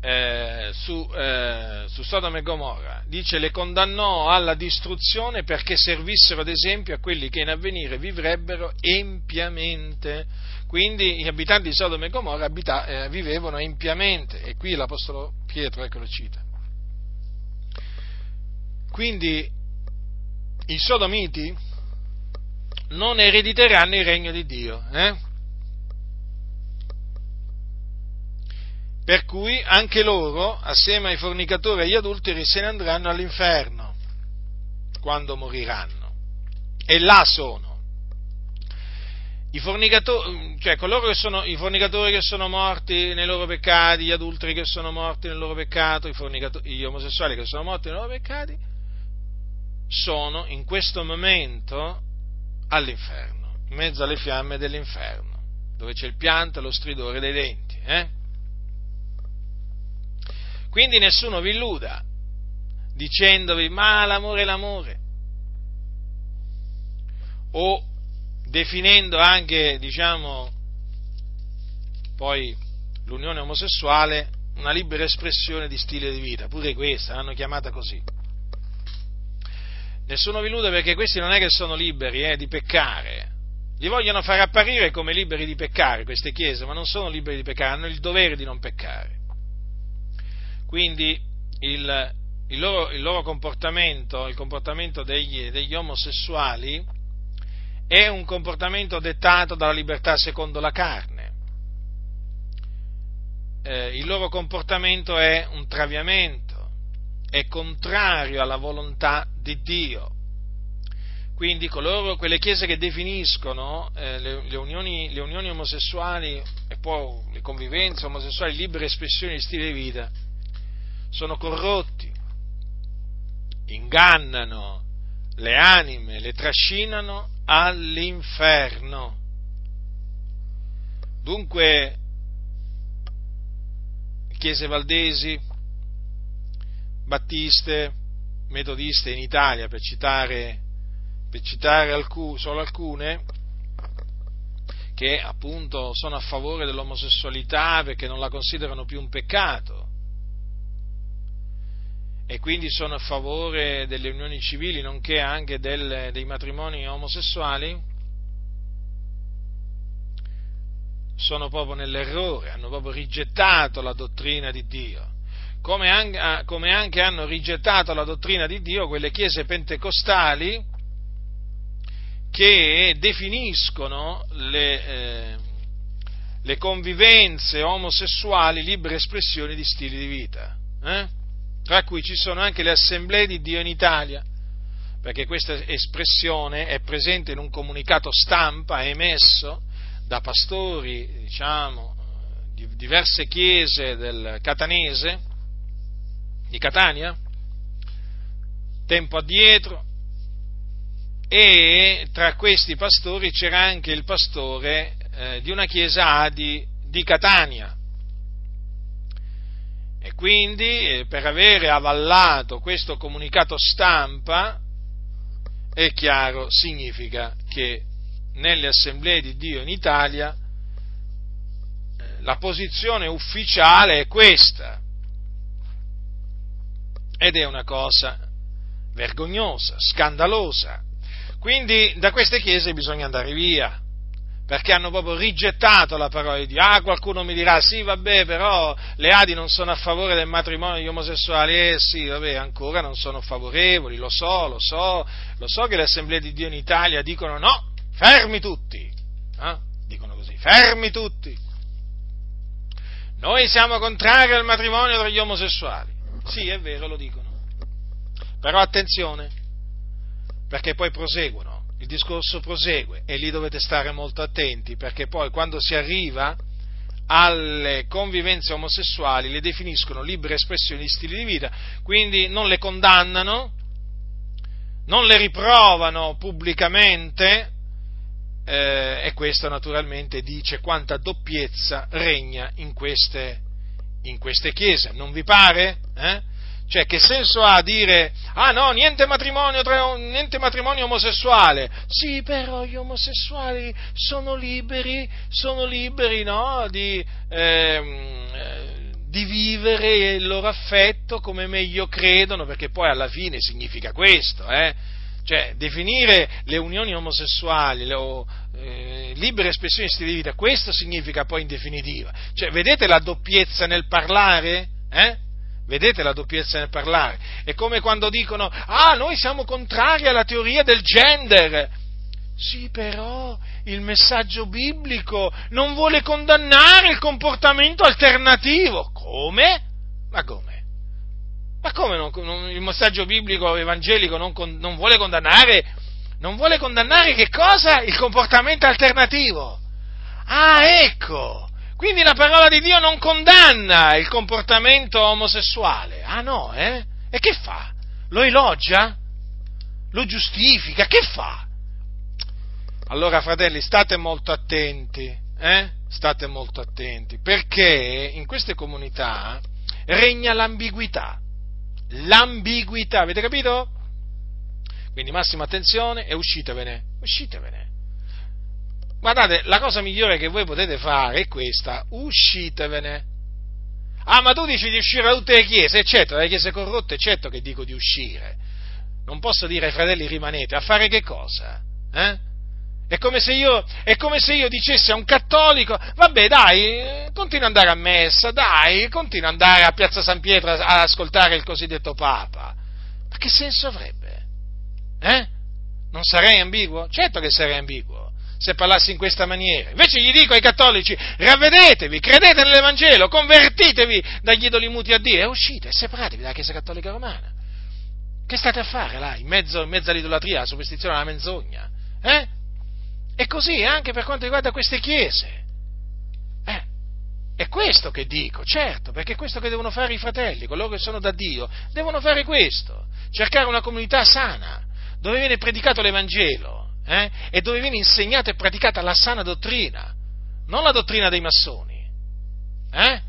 eh, su, eh, su Sodoma e Gomorra, dice le condannò alla distruzione perché servissero ad esempio a quelli che in avvenire vivrebbero empiamente. Quindi gli abitanti di Sodoma e Gomorra abita, eh, vivevano empiamente e qui l'Apostolo Pietro ecco lo cita. Quindi i sodomiti non erediteranno il regno di Dio. Eh? Per cui anche loro, assieme ai fornicatori e agli adulteri, se ne andranno all'inferno quando moriranno. E là sono. I fornicatori, cioè coloro che sono, i fornicatori che sono morti nei loro peccati, gli adulteri che sono morti nel loro peccato, gli omosessuali che sono morti nei loro peccati, sono in questo momento all'inferno, in mezzo alle fiamme dell'inferno, dove c'è il pianto e lo stridore dei denti. Eh? Quindi nessuno vi illuda dicendovi ma l'amore è l'amore o definendo anche, diciamo, poi l'unione omosessuale una libera espressione di stile di vita, pure questa l'hanno chiamata così. Nessuno vi illude perché questi non è che sono liberi eh, di peccare, li vogliono far apparire come liberi di peccare queste chiese, ma non sono liberi di peccare, hanno il dovere di non peccare. Quindi il, il, loro, il loro, comportamento, il comportamento degli, degli omosessuali, è un comportamento dettato dalla libertà secondo la carne. Eh, il loro comportamento è un traviamento, è contrario alla volontà di Dio. Quindi coloro, quelle chiese che definiscono eh, le, le, unioni, le, unioni, omosessuali e poi le convivenze omosessuali libere espressioni di stile di vita, sono corrotti, ingannano le anime, le trascinano all'inferno. Dunque, chiese valdesi, battiste, metodiste in Italia, per citare, per citare alcune, solo alcune, che appunto sono a favore dell'omosessualità perché non la considerano più un peccato, e quindi sono a favore delle unioni civili, nonché anche del, dei matrimoni omosessuali, sono proprio nell'errore, hanno proprio rigettato la dottrina di Dio. Come anche, ah, come anche hanno rigettato la dottrina di Dio quelle chiese pentecostali che definiscono le, eh, le convivenze omosessuali libere espressioni di stili di vita. Eh? Tra cui ci sono anche le assemblee di Dio in Italia, perché questa espressione è presente in un comunicato stampa emesso da pastori, diciamo, di diverse chiese del Catanese, di Catania, tempo addietro, e tra questi pastori c'era anche il pastore eh, di una chiesa Adi di Catania, e quindi eh, per avere avallato questo comunicato stampa, è chiaro, significa che nelle assemblee di Dio in Italia eh, la posizione ufficiale è questa. Ed è una cosa vergognosa, scandalosa. Quindi da queste chiese bisogna andare via perché hanno proprio rigettato la parola di Dio. Ah, qualcuno mi dirà, sì, vabbè, però le Adi non sono a favore del matrimonio degli omosessuali. Eh sì, vabbè, ancora non sono favorevoli, lo so, lo so, lo so che le assemblee di Dio in Italia dicono no, fermi tutti. Eh? Dicono così, fermi tutti. noi siamo contrari al matrimonio tra gli omosessuali. Sì, è vero, lo dicono. Però attenzione, perché poi proseguono, il discorso prosegue e lì dovete stare molto attenti, perché poi quando si arriva alle convivenze omosessuali le definiscono libere espressioni di stili di vita, quindi non le condannano, non le riprovano pubblicamente, eh, e questo naturalmente dice quanta doppiezza regna in queste, in queste chiese. Non vi pare? Eh? Cioè, che senso ha dire, ah no, niente matrimonio, niente matrimonio omosessuale? Sì, però gli omosessuali sono liberi, sono liberi, no, di, ehm, di vivere il loro affetto come meglio credono, perché poi alla fine significa questo, eh? Cioè, definire le unioni omosessuali, le, eh, libere espressioni di stile di vita, questo significa poi in definitiva. Cioè, vedete la doppiezza nel parlare? Eh? Vedete la doppiezza nel parlare? È come quando dicono, ah, noi siamo contrari alla teoria del gender. Sì, però il messaggio biblico non vuole condannare il comportamento alternativo. Come? Ma come? Ma come non, non, il messaggio biblico evangelico non, non, vuole condannare? Non vuole condannare che cosa? Il comportamento alternativo. Ah, ecco! Quindi la parola di Dio non condanna il comportamento omosessuale. Ah no, eh? E che fa? Lo elogia? Lo giustifica? Che fa? Allora, fratelli, state molto attenti, eh? State molto attenti, perché in queste comunità regna l'ambiguità l'ambiguità, avete capito? Quindi massima attenzione e uscitevene, uscitevene. Guardate, la cosa migliore che voi potete fare è questa, uscitevene. Ah, ma tu dici di uscire da tutte le chiese, eccetera, le chiese corrotte, certo che dico di uscire. Non posso dire ai fratelli rimanete, a fare che cosa? Eh? È come, io, è come se io, dicessi a un cattolico, vabbè dai, continua ad andare a messa, dai, continua ad andare a Piazza San Pietro ad ascoltare il cosiddetto Papa. Ma che senso avrebbe? Eh? Non sarei ambiguo? Certo che sarei ambiguo se parlassi in questa maniera. Invece gli dico ai cattolici, ravvedetevi, credete nell'Evangelo, convertitevi dagli idoli muti a Dio e uscite, separatevi dalla Chiesa Cattolica Romana. Che state a fare là, in mezzo, in mezzo all'idolatria, alla superstizione, alla menzogna? Eh? E così anche per quanto riguarda queste chiese. Eh, è questo che dico, certo, perché è questo che devono fare i fratelli, coloro che sono da Dio, devono fare questo, cercare una comunità sana, dove viene predicato l'Evangelo eh, e dove viene insegnata e praticata la sana dottrina, non la dottrina dei massoni, eh?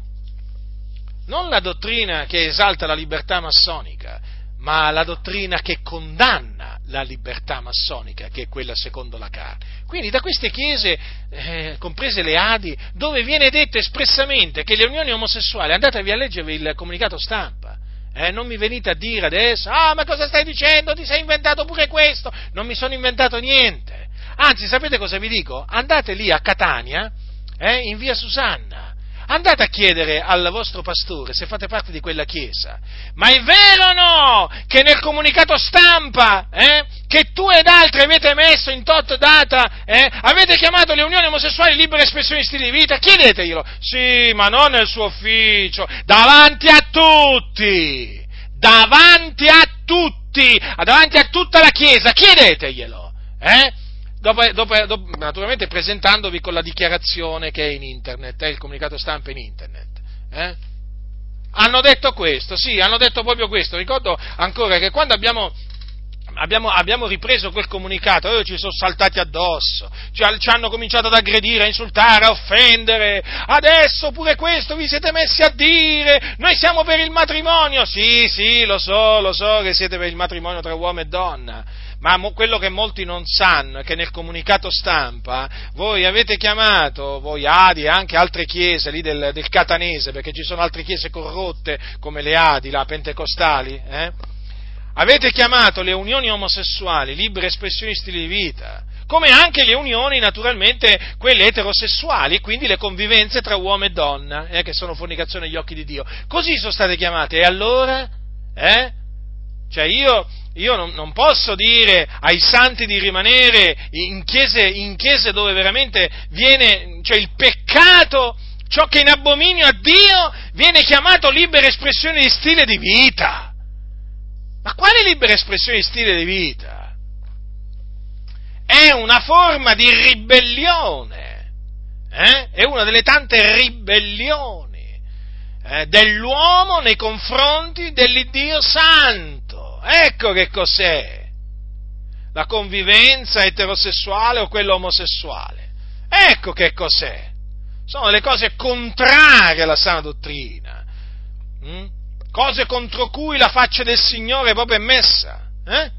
non la dottrina che esalta la libertà massonica, ma la dottrina che condanna la libertà massonica, che è quella secondo la carne. Quindi da queste chiese, eh, comprese le Adi, dove viene detto espressamente che le unioni omosessuali, andatevi a leggervi il comunicato stampa, eh, non mi venite a dire adesso, ah ma cosa stai dicendo, ti sei inventato pure questo, non mi sono inventato niente. Anzi, sapete cosa vi dico? Andate lì a Catania, eh, in via Susanna, andate a chiedere al vostro pastore se fate parte di quella chiesa. Ma è vero o no che nel comunicato stampa eh, che tu ed altri avete messo in tot data, eh, avete chiamato le unioni omosessuali libere espressioni di di vita? Chiedeteglielo. Sì, ma non nel suo ufficio, davanti a tutti. Davanti a tutti, davanti a tutta la chiesa, chiedeteglielo. Eh? Dopo, dopo, dopo, naturalmente presentandovi con la dichiarazione che è in internet, è il comunicato stampa in internet. Eh? Hanno detto questo, sì, hanno detto proprio questo. Ricordo ancora che quando abbiamo Abbiamo, abbiamo, ripreso quel comunicato, loro ci sono saltati addosso, ci, ci, hanno cominciato ad aggredire, a insultare, a offendere, adesso pure questo vi siete messi a dire, noi siamo per il matrimonio, sì, sì, lo so, lo so che siete per il matrimonio tra uomo e donna, ma quello che molti non sanno è che nel comunicato stampa voi avete chiamato, voi Adi e anche altre chiese lì del, del Catanese, perché ci sono altre chiese corrotte come le Adi, la Pentecostali, eh? avete chiamato le unioni omosessuali libere espressioni stili di vita, come anche le unioni naturalmente quelle eterosessuali, quindi le convivenze tra uomo e donna, eh, che sono fornicazione agli occhi di Dio. Così sono state chiamate. E allora? Eh? Cioè io, io non, non, posso dire ai santi di rimanere in chiese, in chiese dove veramente viene, cioè il peccato, ciò che è in abominio a Dio viene chiamato libera espressione di stile di vita. Ma quale libera espressione di stile di vita? È una forma di ribellione, eh? è una delle tante ribellioni eh, dell'uomo nei confronti dell'Iddio Santo. Ecco che cos'è la convivenza eterosessuale o quella omosessuale. Ecco che cos'è. Sono le cose contrarie alla sana dottrina, hm? cose contro cui la faccia del Signore proprio è messa. Eh?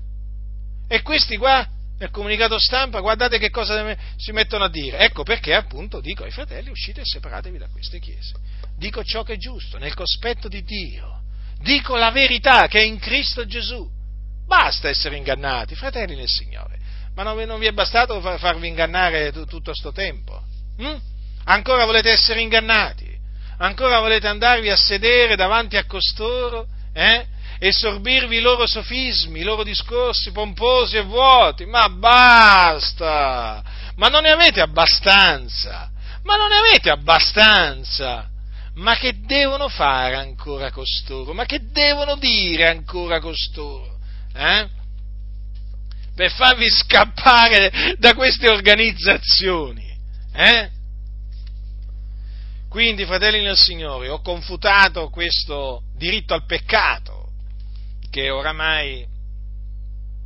E questi qua, nel comunicato stampa, guardate che cosa si mettono a dire. Ecco perché appunto dico ai fratelli uscite e separatevi da queste chiese. Dico ciò che è giusto, nel cospetto di Dio. Dico la verità che è in Cristo Gesù. Basta essere ingannati, fratelli nel Signore. Ma non, non vi è bastato farvi ingannare tutto questo tempo? Hm? Ancora volete essere ingannati? Ancora volete andarvi a sedere davanti a costoro eh? e sorbirvi i loro sofismi, i loro discorsi pomposi e vuoti? Ma basta! Ma non ne avete abbastanza! Ma non ne avete abbastanza! Ma che devono fare ancora costoro? Ma che devono dire ancora costoro? Eh? Per farvi scappare da queste organizzazioni? Eh? Quindi, fratelli nel Signore, ho confutato questo diritto al peccato che oramai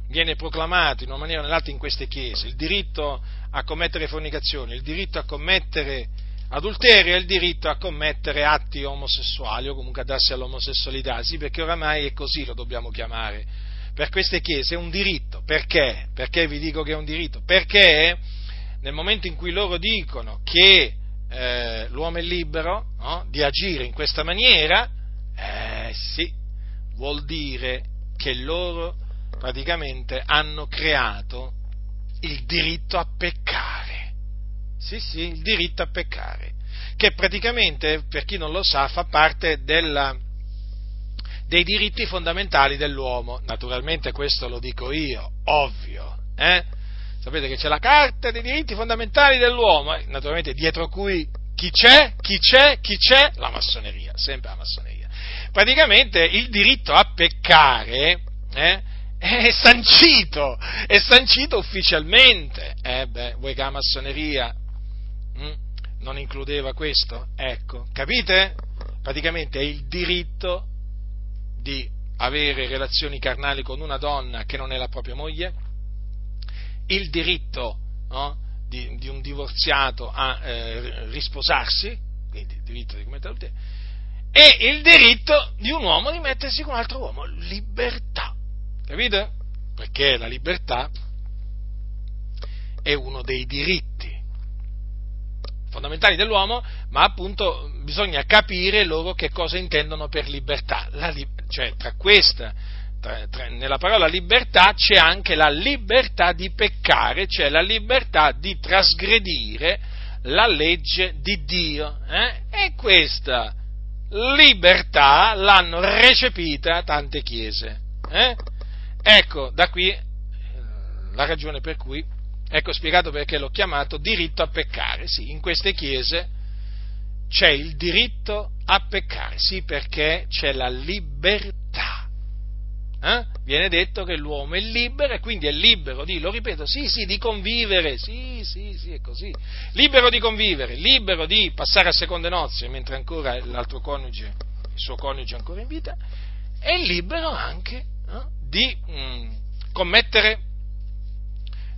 viene proclamato in una maniera o nell'altra in queste chiese, il diritto a commettere fornicazione, il diritto a commettere adulterio e il diritto a commettere atti omosessuali o comunque a darsi all'omosessualità, sì perché oramai è così lo dobbiamo chiamare. Per queste chiese è un diritto, perché? Perché vi dico che è un diritto? Perché nel momento in cui loro dicono che eh, l'uomo è libero no? di agire in questa maniera, eh sì, vuol dire che loro praticamente hanno creato il diritto a peccare. Sì, sì, il diritto a peccare, che praticamente, per chi non lo sa, fa parte della, dei diritti fondamentali dell'uomo. Naturalmente questo lo dico io, ovvio, eh? Sapete che c'è la Carta dei diritti fondamentali dell'uomo, eh? naturalmente dietro cui chi c'è, chi c'è, chi c'è? La massoneria, sempre la massoneria. Praticamente il diritto a peccare eh, è sancito, è sancito ufficialmente. Eh beh, vuoi che la massoneria non includeva questo? Ecco, capite? Praticamente è il diritto di avere relazioni carnali con una donna che non è la propria moglie, il diritto no, di, di, un divorziato a eh, risposarsi, quindi il diritto di commettere adulterio, e il diritto di un uomo di mettersi con un altro uomo, libertà, capite? Perché la libertà è uno dei diritti fondamentali dell'uomo, ma appunto bisogna capire loro che cosa intendono per libertà, la, cioè tra questa tra, tra, nella parola libertà c'è anche la libertà di peccare, cioè la libertà di trasgredire la legge di Dio. Eh? E questa libertà l'hanno recepita tante chiese. Eh? Ecco, da qui eh, la ragione per cui, ecco spiegato perché l'ho chiamato diritto a peccare. Sì, in queste chiese c'è il diritto a peccare, sì, perché c'è la libertà eh? viene detto che l'uomo è libero e quindi è libero di, lo ripeto, sì, sì, di convivere, sì, sì, sì, è così, libero di convivere, libero di passare a seconde nozze mentre ancora l'altro coniuge, il suo coniuge è ancora in vita, è libero anche eh, di mh, mm, commettere,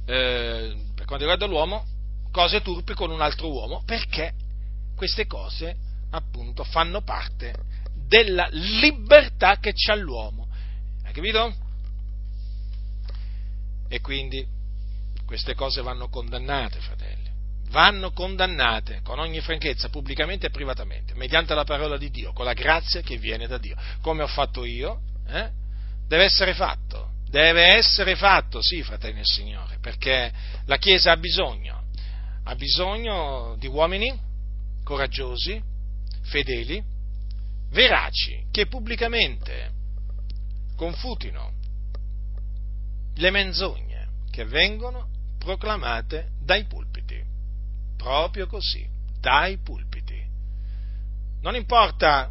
eh, per quanto riguarda l'uomo, cose turpi con un altro uomo, perché queste cose appunto fanno parte della libertà che c'ha l'uomo hai capito? E quindi queste cose vanno condannate, fratelli. Vanno condannate con ogni franchezza, pubblicamente e privatamente, mediante la parola di Dio, con la grazia che viene da Dio. Come ho fatto io, eh? deve essere fatto. Deve essere fatto, sì, fratelli del Signore, perché la Chiesa ha bisogno, ha bisogno di uomini coraggiosi, fedeli, veraci, che pubblicamente confutino le menzogne che vengono proclamate dai pulpiti. Proprio così, dai pulpiti. non importa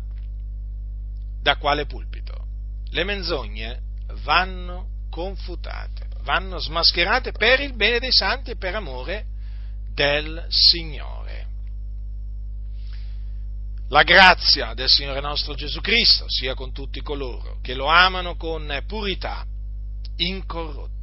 da quale pulpito, le menzogne vanno confutate, vanno smascherate per il bene dei santi e per amore del Signore. La grazia del Signore nostro Gesù Cristo sia con tutti coloro che lo amano con purità incorrotta.